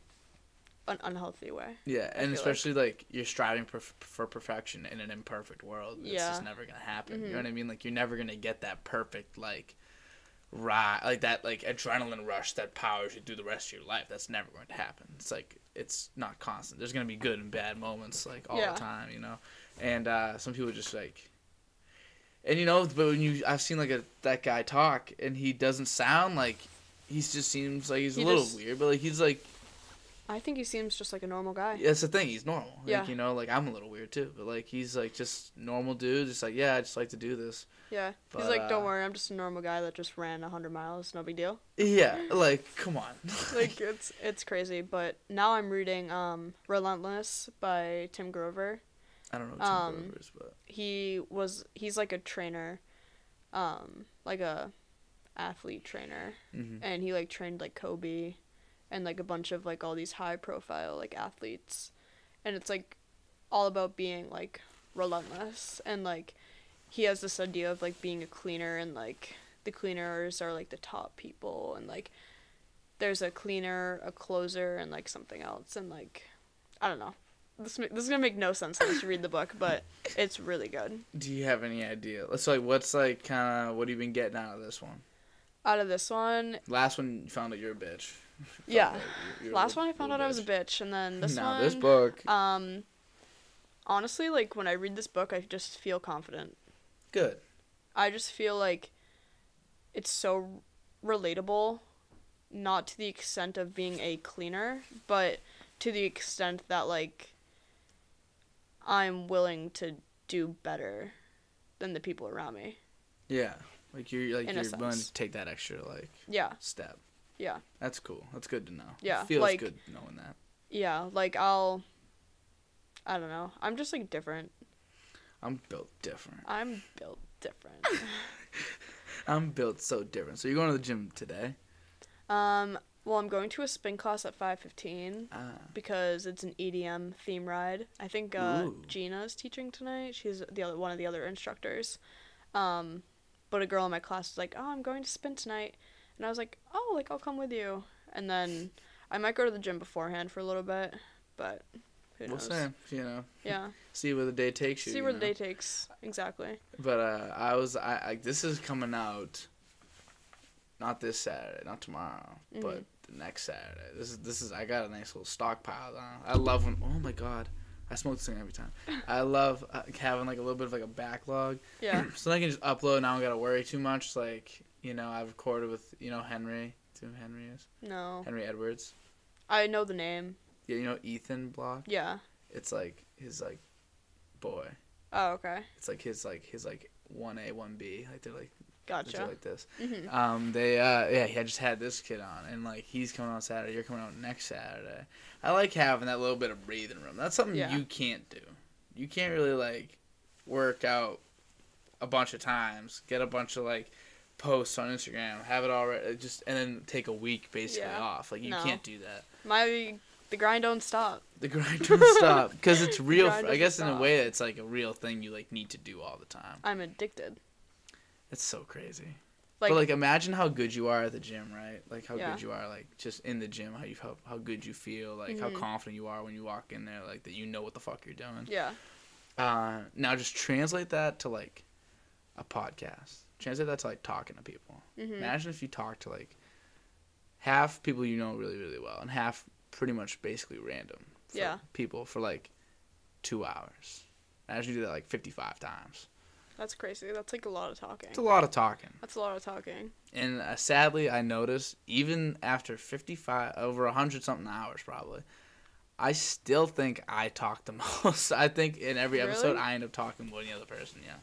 an unhealthy way. yeah, and feel like- especially like, you're striving per- for perfection in an imperfect world. It's Yeah. just never gonna happen. You Mhm. know what I mean? Like you're never gonna get that perfect like. Right, like that, like adrenaline rush that powers you through the rest of your life. That's never going to happen. It's like it's not constant. There's gonna be good and bad moments, like all Yeah. the time, you know. And uh, some people just like, and you know, but when you, I've seen like a that guy talk, and he doesn't sound like, he just seems like he's a little just- weird, but like he's like, I think he seems just like a normal guy. That's the thing. He's normal. Like, Yeah. You know, like I'm a little weird too, but like he's like just normal dude. Just like yeah, I just like to do this. Yeah. He's But, like, don't uh, worry, I'm just a normal guy that just ran 100 miles. No big deal. Yeah. *laughs* Like come on. Like *laughs* it's it's crazy. But now I'm reading um Relentless by Tim Grover. I don't know Tim um, Grover is, but He was he's like a trainer, um like a athlete trainer, mhm. and he like trained like Kobe, and like a bunch of like all these high profile like athletes, and it's like all about being like relentless and like he has this idea of like being a cleaner and like the cleaners are like the top people and like there's a cleaner, a closer, and like something else and like I don't know. This this is gonna make no sense unless you read the book, but it's really good. do you have any idea? Let's like what's like kind of what have you been getting out of this one? Out of this one, Last one you found out you're a bitch. *laughs* yeah. You're- you're Last one I found out little I was a bitch, and then *laughs* this now one. this book, Um, honestly, like when I read this book, I just feel confident. good. I just feel like it's so relatable, not to the extent of being a cleaner, but to the extent that like I'm willing to do better than the people around me. Yeah. Like you're like you're willing to take that extra like Yeah, step. yeah, That's cool. That's good to know. Yeah, It feels like- good knowing that. yeah. Like I'll. I don't know. I'm just like different. I'm built different. I'm built different. *laughs* I'm built so different. So you're going to the gym today? um. Well, I'm going to a spin class at five fifteen. Ah. because it's an EDM theme ride. I think uh. Gina's teaching tonight. She's the other one of the other instructors. Um, but a girl in my class was like, "Oh, I'm going to spin tonight," and I was like, "Oh, like I'll come with you." And then I might go to the gym beforehand for a little bit, but who We'll knows? see. You know, Yeah, *laughs* see where the day takes you. see you where the know? day takes. Exactly. But uh, I was I, I this is coming out. Not this Saturday, not tomorrow, but Mhm. the next Saturday. This is this is I got a nice little stockpile. On. I love when oh my god, I smoke this thing every time. I love uh, having like a little bit of like a backlog. Yeah. *clears throat* so then I can just upload. Now I don't gotta worry too much. Like you know, I've recorded with you know Henry. Do you know who Henry is? no, Henry Edwards. I know the name. Yeah, you know Ethan Block. Yeah. It's like his like boy. Oh, okay. It's like his like his like one A one B. Like they're like Gotcha. like this. hmm Um, they uh yeah, had just had this kid on, and like he's coming on Saturday. You're coming out next Saturday. I like having that little bit of breathing room. That's something Yeah. you can't do. You can't really like work out a bunch of times, get a bunch of like posts on Instagram, have it all right, just and then take a week basically Yeah. off. Like you No. can't do that. My the grind don't stop. The grind don't *laughs* stop because it's real. I guess in a way, it's like a real thing you like need to do all the time. I'm addicted. It's so crazy. Like, but like imagine how good you are at the gym, right? Like how Yeah. good you are, like just in the gym, how you how, how good you feel, like how Mhm. confident you are when you walk in there, like that you know what the fuck you're doing. yeah. Uh, now just translate that to like a podcast. Translate that to like talking to people. hmm Imagine if you talk to like half people you know really really well and half pretty much basically random. Yeah. People for like two hours. Imagine you do that like fifty five times. That's crazy. That's like a lot of talking. It's a lot of talking. That's a lot of talking. And uh, sadly, I noticed even after 55, over 100 something hours probably, I still think I talk the *laughs* most. I think in every episode, I end up talking more than the other person, yeah.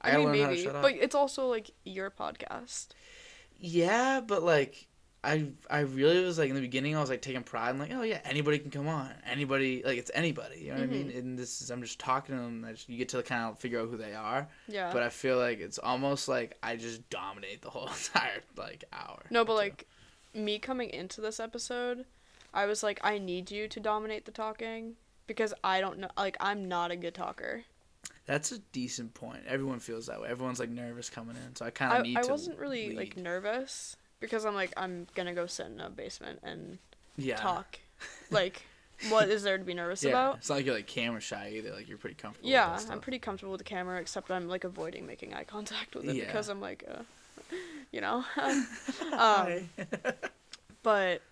I, gotta mean, learn how to maybe, shut up. but it's also like your podcast. Yeah, but like, I I really was like in the beginning I was like taking pride in like oh yeah anybody can come on anybody like it's anybody you know what I mean Mm-hmm. and this is I'm just talking to them I just, you get to kind of figure out who they are Yeah. but I feel like it's almost like I just dominate the whole *laughs* entire like hour no, but like me coming into this episode, I was like, I need you to dominate the talking because I don't know. Like, I'm not a good talker. That's a decent point. Everyone feels that way. Everyone's like nervous coming in, so I kind I, of need to. I wasn't really like nervous because I'm like, I'm gonna go sit in a basement and yeah. talk. *laughs* like, what is there to be nervous Yeah, about? it's not like you're like camera shy either. Like you're pretty comfortable. with Yeah, I'm pretty comfortable with the camera, except I'm like avoiding making eye contact with it Yeah. because I'm like, uh, *laughs* you know. *laughs* um, but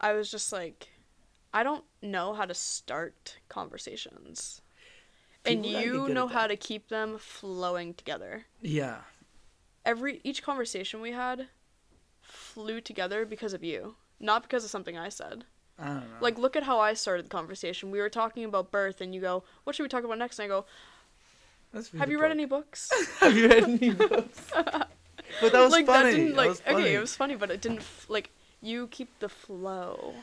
I was just like, I don't know how to start conversations, and People gotta you know how to keep them flowing together. yeah. Every each conversation we had flew together because of you. Not because of something I said. I don't know. Like, look at how I started the conversation. We were talking about birth, and you go, "What should we talk about next?" And I go, *laughs* "Have you read any books?" Have you read any books? but that was like funny. that didn't That like was funny. okay, it was funny, but it didn't f- like you keep the flow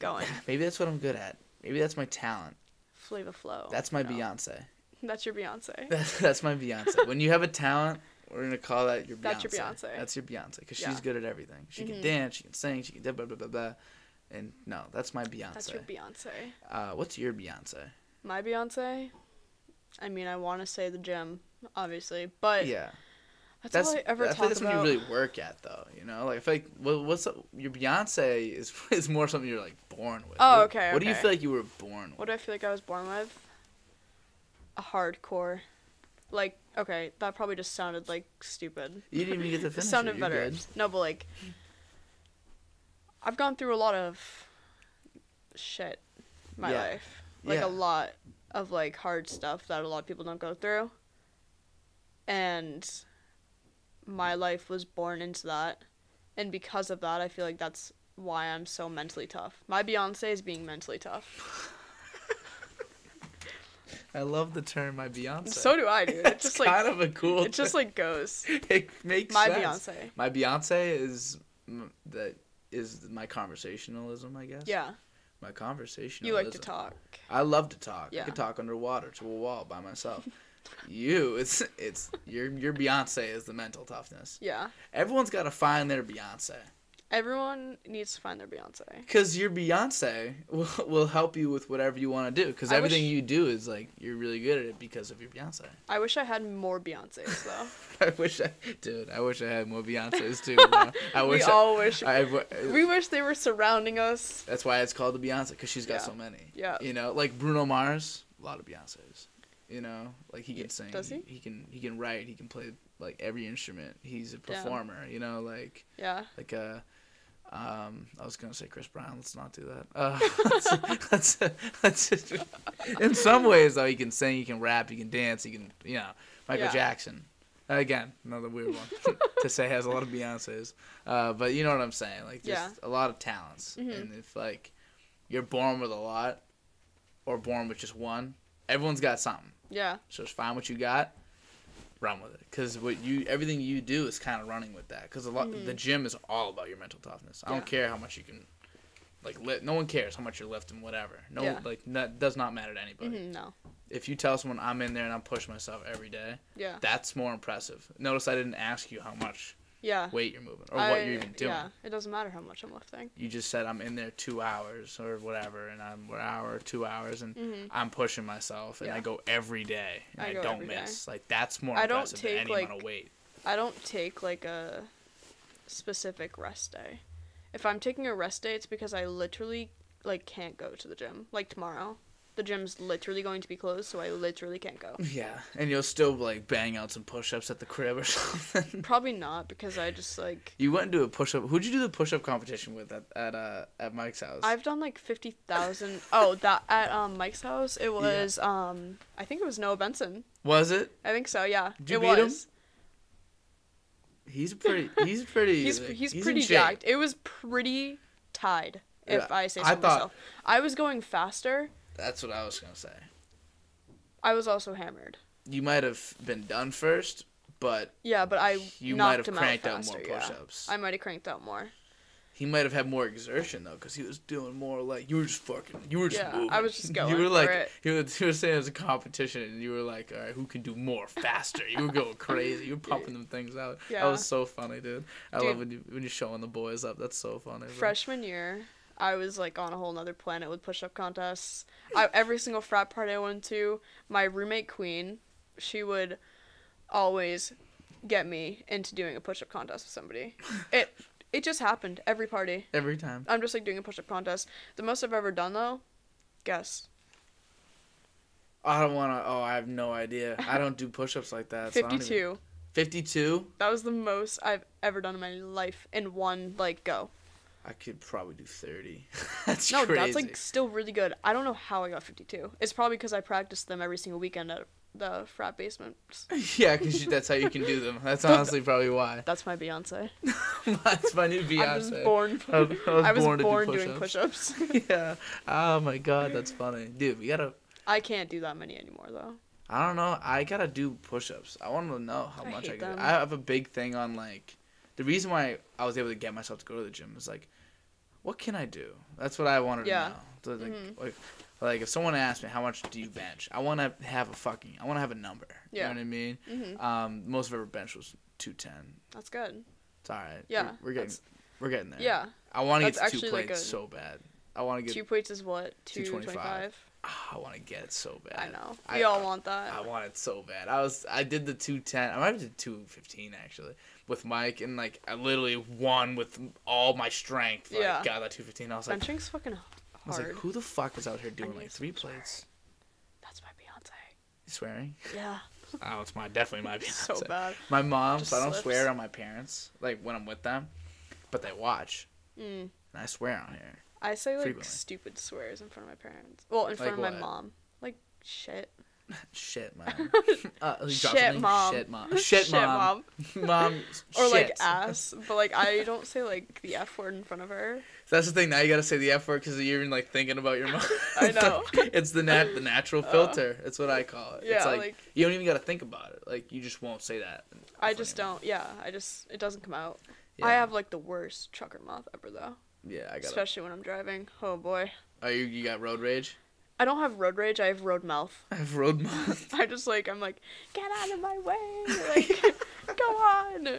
going. *sighs* Maybe that's what I'm good at. Maybe that's my talent. Flavor flow. That's my No. Beyonce. That's your Beyonce. That's, *laughs* that's my Beyonce. when you have a talent, we're gonna call that your Beyonce. That's your Beyonce. That's your Beyonce because Yeah. she's good at everything. She can Mhm. dance, she can sing, she can blah blah blah blah. And no, that's my Beyonce. That's your Beyonce. uh, what's your Beyonce? My Beyonce. I mean, I want to say the gym, obviously, but yeah, that's, that's all I ever I feel like that's about. what you really work at, though. You know, like I feel like what, what's up, your Beyonce is *laughs* is more something you're like born with. Oh, What- okay, What do you feel like you were born with? What do I feel like I was born with? A hardcore. Like, okay, that probably just sounded like stupid. You didn't even get *laughs* It finish. sounded it. You're better. good. No, but like, I've gone through a lot of shit my Yeah. life. Like Yeah. a lot of like hard stuff that a lot of people don't go through. And my life was born into that. And because of that, I feel like that's why I'm so mentally tough. My Beyonce is being mentally tough. *laughs* I love the term my Beyonce. So do I, dude. It *laughs* It's just kind like of a cool. it just like goes. *laughs* it makes My sense. Beyonce. My Beyonce is that is my conversationalism, I guess. Yeah. My conversationalism. You like to talk. I love to talk. Yeah. I could talk underwater to a wall by myself. *laughs* you, it's it's your your Beyonce is the mental toughness. Yeah. Everyone's got to find their Beyonce. Everyone needs to find their Beyonce. Because your Beyonce will, will help you with whatever you want to do. Because everything wish- you do is like you're really good at it because of your Beyonce. I wish I had more Beyonces though. *laughs* I wish I, dude. I wish I had more Beyonces too. *laughs* I we wish. all wish. I, I, we wish they were surrounding us. That's why it's called the Beyonce because she's got Yeah. so many. Yeah. You know, like Bruno Mars, a lot of Beyonces. You know, like he can Yeah, sing. does he? He can he can write. He can play like every instrument. He's a performer. You know, like Yeah. like uh um I was gonna say Chris Brown. Let's not do that. Uh, *laughs* let's, let's, let's in some ways though he can sing, he can rap, he can dance, he can you know Michael Yeah. Jackson. Again, another weird one *laughs* to say has a lot of Beyonces. Uh, but you know what I'm saying? Like just Yeah. a lot of talents. Mhm. And if like you're born with a lot or born with just one, everyone's got something. Yeah. So just find what you got, run with it. Because what you everything you do is kind of running with that. Because a lot Mhm. the gym is all about your mental toughness. I Yeah. don't care how much you can, like lift. No one cares how much you're lifting. Whatever. No, Yeah. like that does not matter to anybody. hmm no. If you tell someone I'm in there and I'm pushing myself every day, Yeah. that's more impressive. Notice I didn't ask you how much Yeah. weight you're moving or I- what you're even doing. Yeah. It doesn't matter how much I'm lifting. You just said I'm in there two hours or whatever, and I'm an hour, two hours, and hmm I'm pushing myself, and I go every day, and I I, don't every day. miss. Like that's more I don't take, any like- amount of weight. I don't take like a specific rest day. If I'm taking a rest day, it's because I literally like can't go to the gym. Like tomorrow, the gym's literally going to be closed, so I literally can't go. *laughs* Yeah, and you'll still like bang out some push-ups at the crib or *laughs* something. Probably not because I just like you went and do a push-up. Who'd you do the push-up competition with at at uh at Mike's house? I've done like fifty thousand. Oh, that at um Mike's house, it was um I think it was Noah Benson. Was it? I think so. Yeah, Did you it beat him? was. He's pretty. He's *laughs* pretty. He's like, he's, in pretty jacked. It was pretty tied, if Yeah, I say so I thought- myself. I was going faster. That's what I was gonna say. I was also hammered. You might have been done first, but Yeah, but I you might have cranked out out more yeah. push-ups. I might have cranked out more. He might have had more exertion though, because he was doing more like you were just fucking, you were just Yeah, moving. I was just *laughs* going. You were like, it. You, were, you were saying it was a competition, and you were like, all right, who can do more faster? You were going crazy. You were *laughs* pumping them things out. Yeah. That was so funny, dude. I Dude. love when you when you're showing the boys up. That's so funny. bro. Freshman year, I was like on a whole nother planet with push-up contests. I, every single frat party I went to, my roommate Queen, she would always get me into doing a push-up contest with somebody. *laughs* It it just happened every party. every time. I'm just like doing a push-up contest. The most I've ever done though, guess I don't want to. Oh, I have no idea. I don't do push-ups like that. so even- fifty-two. Fifty-two. That was the most I've ever done in my life in one like go. I could probably do thirty. *laughs* that's No, crazy. that's like still really good. I don't know how I got 52. It's probably because I practiced them every single weekend at the frat basement. *laughs* yeah, because that's how you can do them. *laughs* That's honestly probably why. That's my Beyonce. that's my new Beyonce. I was born. I was, I was I was born, born, to do doing push-ups. yeah. Oh my god, that's funny, dude. We gotta. I can't do that many anymore though. I don't know. I gotta do push-ups. I want to know how I much I can. them. do. I have a big thing on like, the reason why I was able to get myself to go to the gym is like, what can I do? That's what I wanted Yeah. to know. So, like, Mhm. like, like if someone asked me how much do you bench, I want to have a fucking. I want to have a number. Yeah. You know what I mean? hmm Um, most of our bench was two ten. That's good. It's all right. Yeah, We're, we're getting. We're getting there. Yeah. I want to get to two like, plates a- so bad. I want to get. Two plates is what? 225. 225? Ah, I want to get it so bad. I know. I- We all want that. I want it so bad. I was I did the two ten. I might have did two fifteen actually with Mike and like I literally won with all my strength. Like, Yeah. got that two fifteen. I was like, Benching's fucking I was hard. like, who the fuck is out here doing like three plates? That's my Beyonce. You swearing? Yeah. *laughs* Oh, it's my definitely my *laughs* Beyonce. so bad. My mom, Just so I don't slips. swear on my parents like when I'm with them, but they watch Mm. and I swear on here. I say like Frequently. stupid swears in front of my parents. Well, in front Like of my what? mom. Like shit. Shit, mom. *laughs* uh, he dropped Shit, mom. Shit, mom. *laughs* Shit, mom. mom. *laughs* Or like ass, but like I don't say like the f word in front of her. That's the thing. Now you gotta say the F word because you're even like thinking about your mom. I know. it's the nat the natural Uh, filter. It's what I call it. Yeah, it's like, like, you don't even gotta think about it. Like you just won't say that. I just don't. Yeah, I just it doesn't come out. Yeah. I have like the worst trucker mouth ever though, Yeah, I got. especially when I'm driving. Oh boy. Oh, you you got road rage? I don't have road rage. I have road mouth. I have road mouth. *laughs* I just like I'm like get out of my way. *laughs* Like *laughs* go on.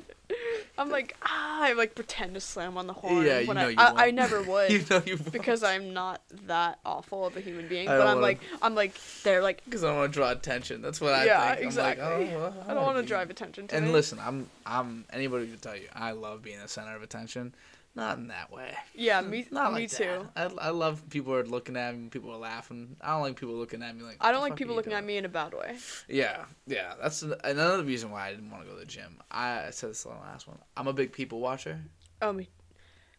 I'm like ah. I like pretend to slam on the horn. Yeah, you when know I, you I, I won't. never would. you know you because I'm not that awful of a human being. I But don't I'm wanna- like I'm like they're like because I don't want to draw attention. That's what I Yeah, think. I'm exactly. like, oh, well, I don't want to drive attention to And me. listen, I'm I'm anybody can tell you I love being the center of attention. Not in that way. Yeah, hmm, me Not me like too. I, I love people are looking at me, people are laughing. I don't like people looking at me like. I don't like people looking at me in a bad way. Yeah, yeah. That's another reason why I didn't want to go to the gym. I, I said this on the last one. I'm a big people watcher, Oh me,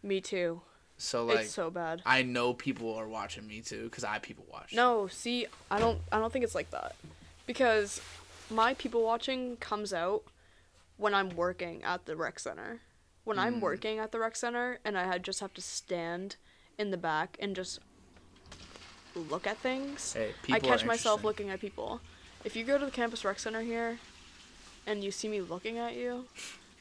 me too. so like it's so bad. I know people are watching me too because I people watch. No, see, I don't I don't think it's like that. Because my people watching comes out when I'm working at the rec center. When I'm Mm. working at the rec center and I just have to stand in the back and just look at things. Hey, I catch myself interesting. looking at people. If you go to the campus rec center here and you see me looking at you,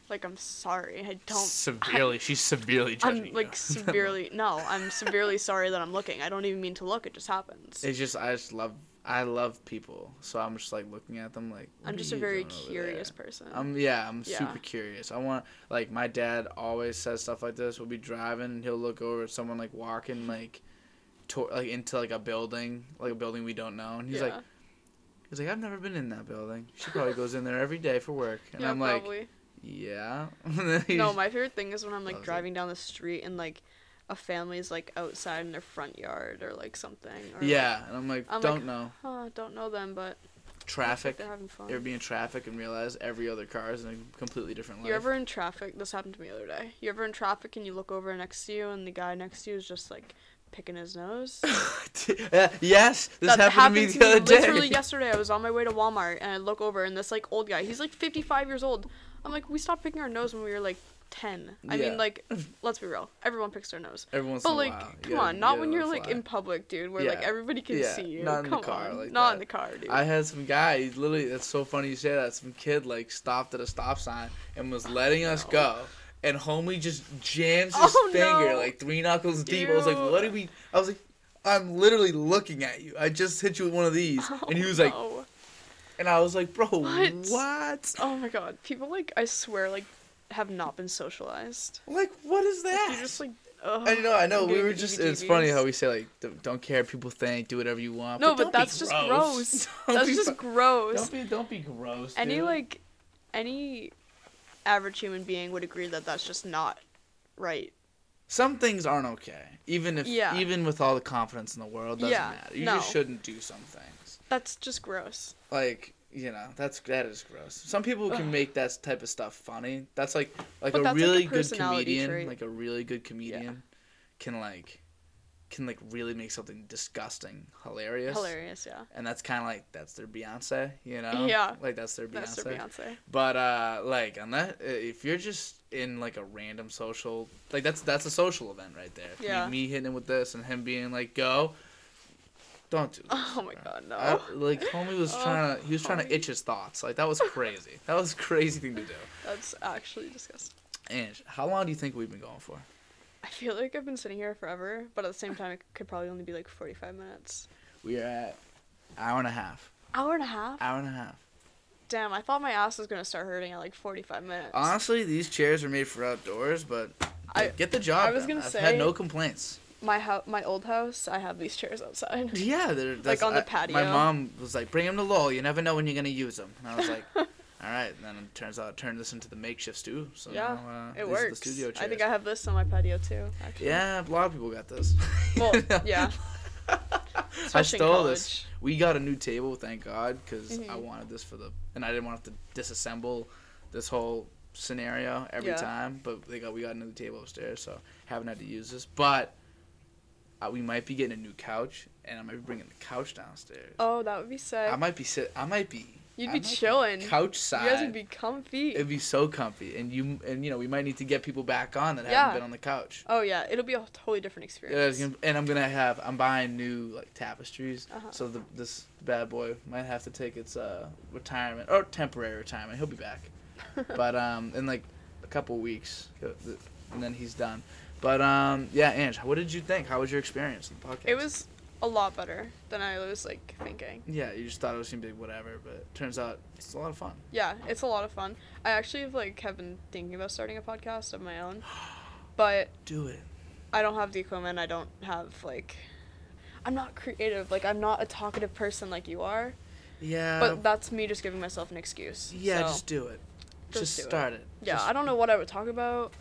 like I'm sorry. I don't severely. she's severely judging. I'm like you. *laughs* severely no, I'm severely sorry that I'm looking. I don't even mean to look, it just happens. it's just I just love I love people, so I'm just like looking at them like. I'm just a very curious person. I'm yeah, I'm Yeah. super curious. I want like my dad always says stuff like this. We'll be driving and he'll look over at someone like walking like to, like into like a building, like a building we don't know, and he's like he's like I've never been in that building. She probably goes in there every day for work, and yeah, I'm like probably. yeah. *laughs* Then he's- No, my favorite thing is when I'm like Loves it. driving down the street and like a family's like outside in their front yard or like something. Or, yeah, and I'm like I'm don't like, know huh, don't know them, but like traffic. they're having fun. You ever be in traffic and realize every other car is in a completely different life? You ever in traffic? This happened to me the other day. You ever in traffic and you look over next to you and the guy next to you is just like picking his nose? *laughs* Yes, this that happened, to me the other day. literally *laughs* yesterday. I was on my way to Walmart and I look over and this like old guy. He's like 55 years old. I'm like, we stopped picking our nose when we were like 10. I Yeah. mean, like, *laughs* let's be real. Everyone picks their nose. Every once But like, come on, not when you're like fly. in public, dude, where like everybody can Yeah, see you. not in the come car on, like not that. in the car, dude. I had some guy, he's literally, that's so funny you say that. Some kid, like, stopped at a stop sign and was oh, letting us no. go. And homie just jams his Oh, finger, no. like, three knuckles deep. I was like, what did we. I was like, I'm literally looking at you. I just hit you with one of these. *laughs* and he oh, was like, Oh, and I was like, bro, What? what? oh my god, people like I swear like have not been socialized. Like, what is Like, that? you just like. Ugh, I know, I know. We were just. It's funny how we say like, don't, don't care. People think. Do whatever you want. No, but don't that's just gross. *laughs* Don't That's be just fu- gross. Don't be. Don't be gross. any dude. like any average human being would agree that that's just not right. Some things aren't okay. Even if. Yeah. Even with all the confidence in the world, doesn't Yeah, matter. You no. just shouldn't do some things. That's just gross. Like you know, that's that is gross. Some people can Ugh. make that type of stuff funny. That's like like But a that's like a really good comedian, trait. like a really good comedian, can like can like really make something disgusting hilarious. Hilarious, yeah. And that's kind of like that's their Beyonce, you know? Yeah. Like that's their Beyonce. That's their Beyonce. But uh, like on that, if you're just in like a random social, like that's that's a social event right there. Yeah. Me, me hitting him with this and him being like, "Go." Don't do this. Oh my god, no. I- like homie was *laughs* Oh, trying to, he was trying to itch his thoughts. Like that was crazy. that was a crazy thing to do. That's actually disgusting. And how long do you think we've been going for? I feel like I've been sitting here forever, but at the same time, it could probably only be like 45 minutes. We are at hour and a half. Hour and a half? Hour and a half. Damn, I thought my ass was gonna start hurting at like 45 minutes. Honestly, these chairs are made for outdoors, but I- get the job. I was done. gonna I've say- had no complaints. My ho- my old house, I have these chairs outside. *laughs* Yeah, they're that's, on the I- My patio. mom was like, "Bring them to Lowell. You never know when you're gonna use them." And I was like, *laughs* "All right." And then it turns out, I turned this into the makeshift stew. So Yeah, now, uh, it works. The studio I think. I have this on my patio too. Actually. Yeah, a lot of people got this. *laughs* Well, yeah. I stole this. We got a new table, thank God, because I Mhm. wanted this for the, and I didn't want to have to disassemble this whole scenario every Yeah. time. But they got we got a new table upstairs, so haven't had to use this. But uh, we might be getting a new couch, and I might be bringing the couch downstairs. Oh, that would be sick. I might be sit. I might be. You'd I be chilling. Couch side. You guys would be comfy. It'd be so comfy, and you and you know we might need to get people back on that Yeah. haven't been on the couch. oh yeah, it'll be a totally different experience. gonna- and I'm gonna have I'm buying new like tapestries, Uh-huh. so the, this bad boy might have to take its uh retirement or temporary retirement. He'll be back, *laughs* but um in like a couple weeks, and then he's done. But um yeah, Ange, what did you think? How was your experience in the podcast? it was a lot better than I was like thinking. Yeah, you just thought it was gonna be whatever, but it turns out it's a lot of fun. Yeah, it's a lot of fun. I actually have like have been thinking about starting a podcast of my own, but *gasps* Do it. I don't have the equipment. I don't have like, I'm not creative. Like I'm not a talkative person like you are. Yeah. But that's me just giving myself an excuse. yeah, so, just do it. just Just, do it. start it. yeah. Just- I don't know what I would talk about.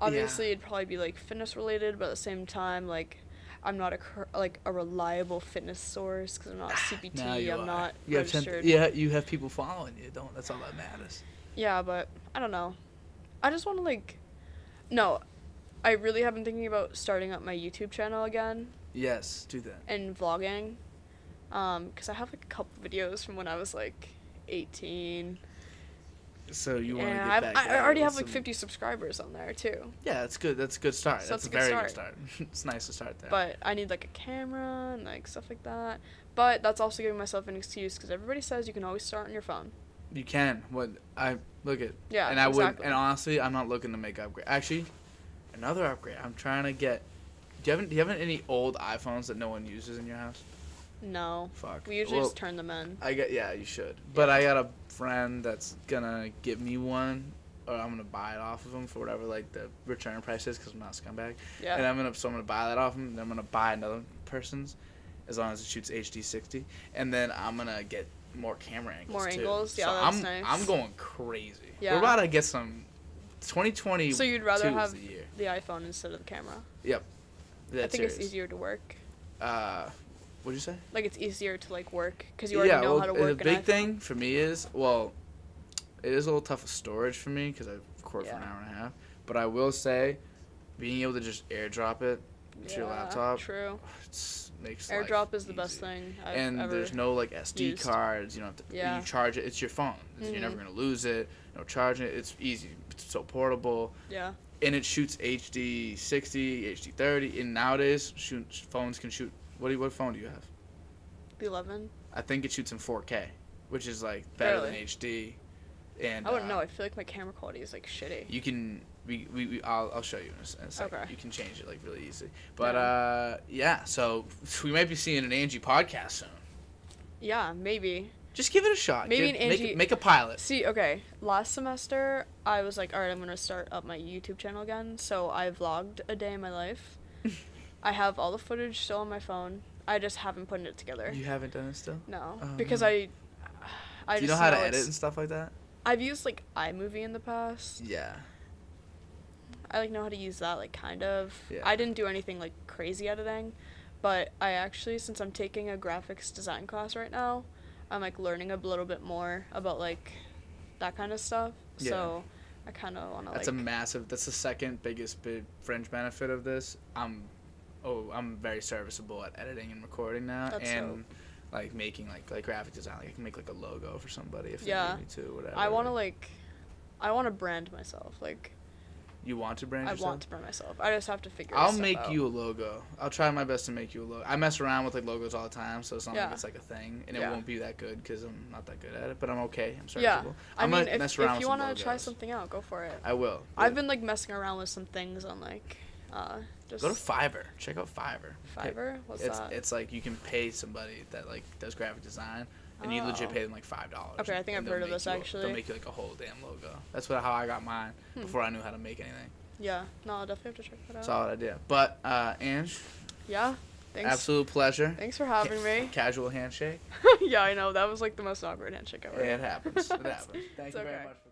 Obviously, it'd probably be like fitness related, but at the same time, like. I'm not a like a reliable fitness source because I'm not *sighs* CPT. Now you I'm are. not You have ten, yeah, you have people following you. Don't. That's all that matters. Yeah, but I don't know. I just want to like, no, I really have been thinking about starting up my YouTube channel again Yes, do that. and vlogging, um, because I have like a couple videos from when I was like 18. So you want to and get back I, I already have like 50 subscribers on there too. Yeah, that's good. That's a good start. So that's that's a good very good start. start. *laughs* it's nice to start there. But I need like a camera and like stuff like that. But that's also giving myself an excuse because everybody says you can always start on your phone. you can. What I look at. Yeah, And I exactly. would. And honestly, I'm not looking to make upgrade. Actually, another upgrade. I'm trying to get. Do you have do you have any old iPhones that no one uses in your house? No, Fuck. we usually Well, just turn them in. I get yeah, you should. But I got a friend that's gonna give me one, or I'm gonna buy it off of him for whatever like the return price is, because I'm not a scumbag. Yeah. And I'm gonna so I'm gonna buy that off him. Then I'm gonna buy another person's, as long as it shoots HD 60, and then I'm gonna get more camera angles. More too. angles? Yeah, so that's I'm nice. I'm going crazy. Yeah. We're about to get some. 2020. So you'd rather have the the iPhone instead of the camera? Yep. I That's think it's easier to work. Uh, what'd you say? Like it's easier to like work because you already know well, how to work. the big thing for me is well, it is a little tough with storage for me because I record for an hour and a half. But I will say, being able to just AirDrop it to your Yeah, laptop, True. it's, makes AirDrop is the best thing I've and there's no like SD used. cards. You don't have to. Yeah. You charge it. It's your phone. It's- You're never Mhm. gonna lose it. No charging it. It's easy. It's so portable, Yeah. and it shoots HD 60, HD 30. And nowadays, shoot, phones can shoot. What do you, what phone do you have? The 11. I think it shoots in 4K, which is like better than HD. And I wouldn't uh, know. I feel like my camera quality is like shitty. You can we, we, we I'll, I'll show you in a, s- in a second. Okay. You can change it like really easy. But Yeah. uh yeah, so *laughs* we might be seeing an Angie podcast soon. Yeah, maybe. Just give it a shot. Maybe Give- an Angie- it- make a pilot. See, okay, last semester I was like, all right, I'm gonna start up my YouTube channel again. So I vlogged a day in my life. *laughs* I have all the footage still on my phone. I just haven't put it together. You haven't done it still? No, Oh, because no. I. I Do you just know how to edit and stuff like that? I've used like iMovie in the past. Yeah. I like know how to use that like kind of. Yeah. I didn't do anything like crazy editing, but I actually since I'm taking a graphics design class right now, I'm like learning a little bit more about like that kind of stuff. Yeah. So I kind of want to like That's a massive that's the second biggest big fringe benefit of this. I'm oh, I'm very serviceable at editing and recording now, That's and dope. like making like like graphic design. Like I can make like a logo for somebody if Yeah. they need me to, whatever. I want to like, I want to brand myself. Like, You want to brand I yourself? want to brand myself. I just have to figure. Out. I'll make out. you a logo. I'll try my best to make you a logo. I mess around with like logos all the time, so it's not Yeah. like it's like a thing, and it won't be that good because I'm not that good at it. But I'm okay. I'm Yeah. serviceable. I I'm mean, gonna if, mess around if you want to try something out, go for it. I will. I've been like messing around with some things on like, uh, just go to Fiverr. Check out Fiverr. Fiverr. What's it's that? it's like you can pay somebody that like does graphic design, and you legit Oh. pay them like five dollars. Okay, I think I've heard of this, actually. They'll make you like a whole damn logo. That's what how I got mine Hmm. before I knew how to make anything. yeah. No, I'll definitely have to check that out. Solid idea. But uh, Ange, yeah. Thanks. absolute pleasure. Thanks for having me. *laughs* Casual handshake. *laughs* yeah, I know that was like the most awkward handshake ever. It happens. It *laughs* happens. Thank It's you very okay. much for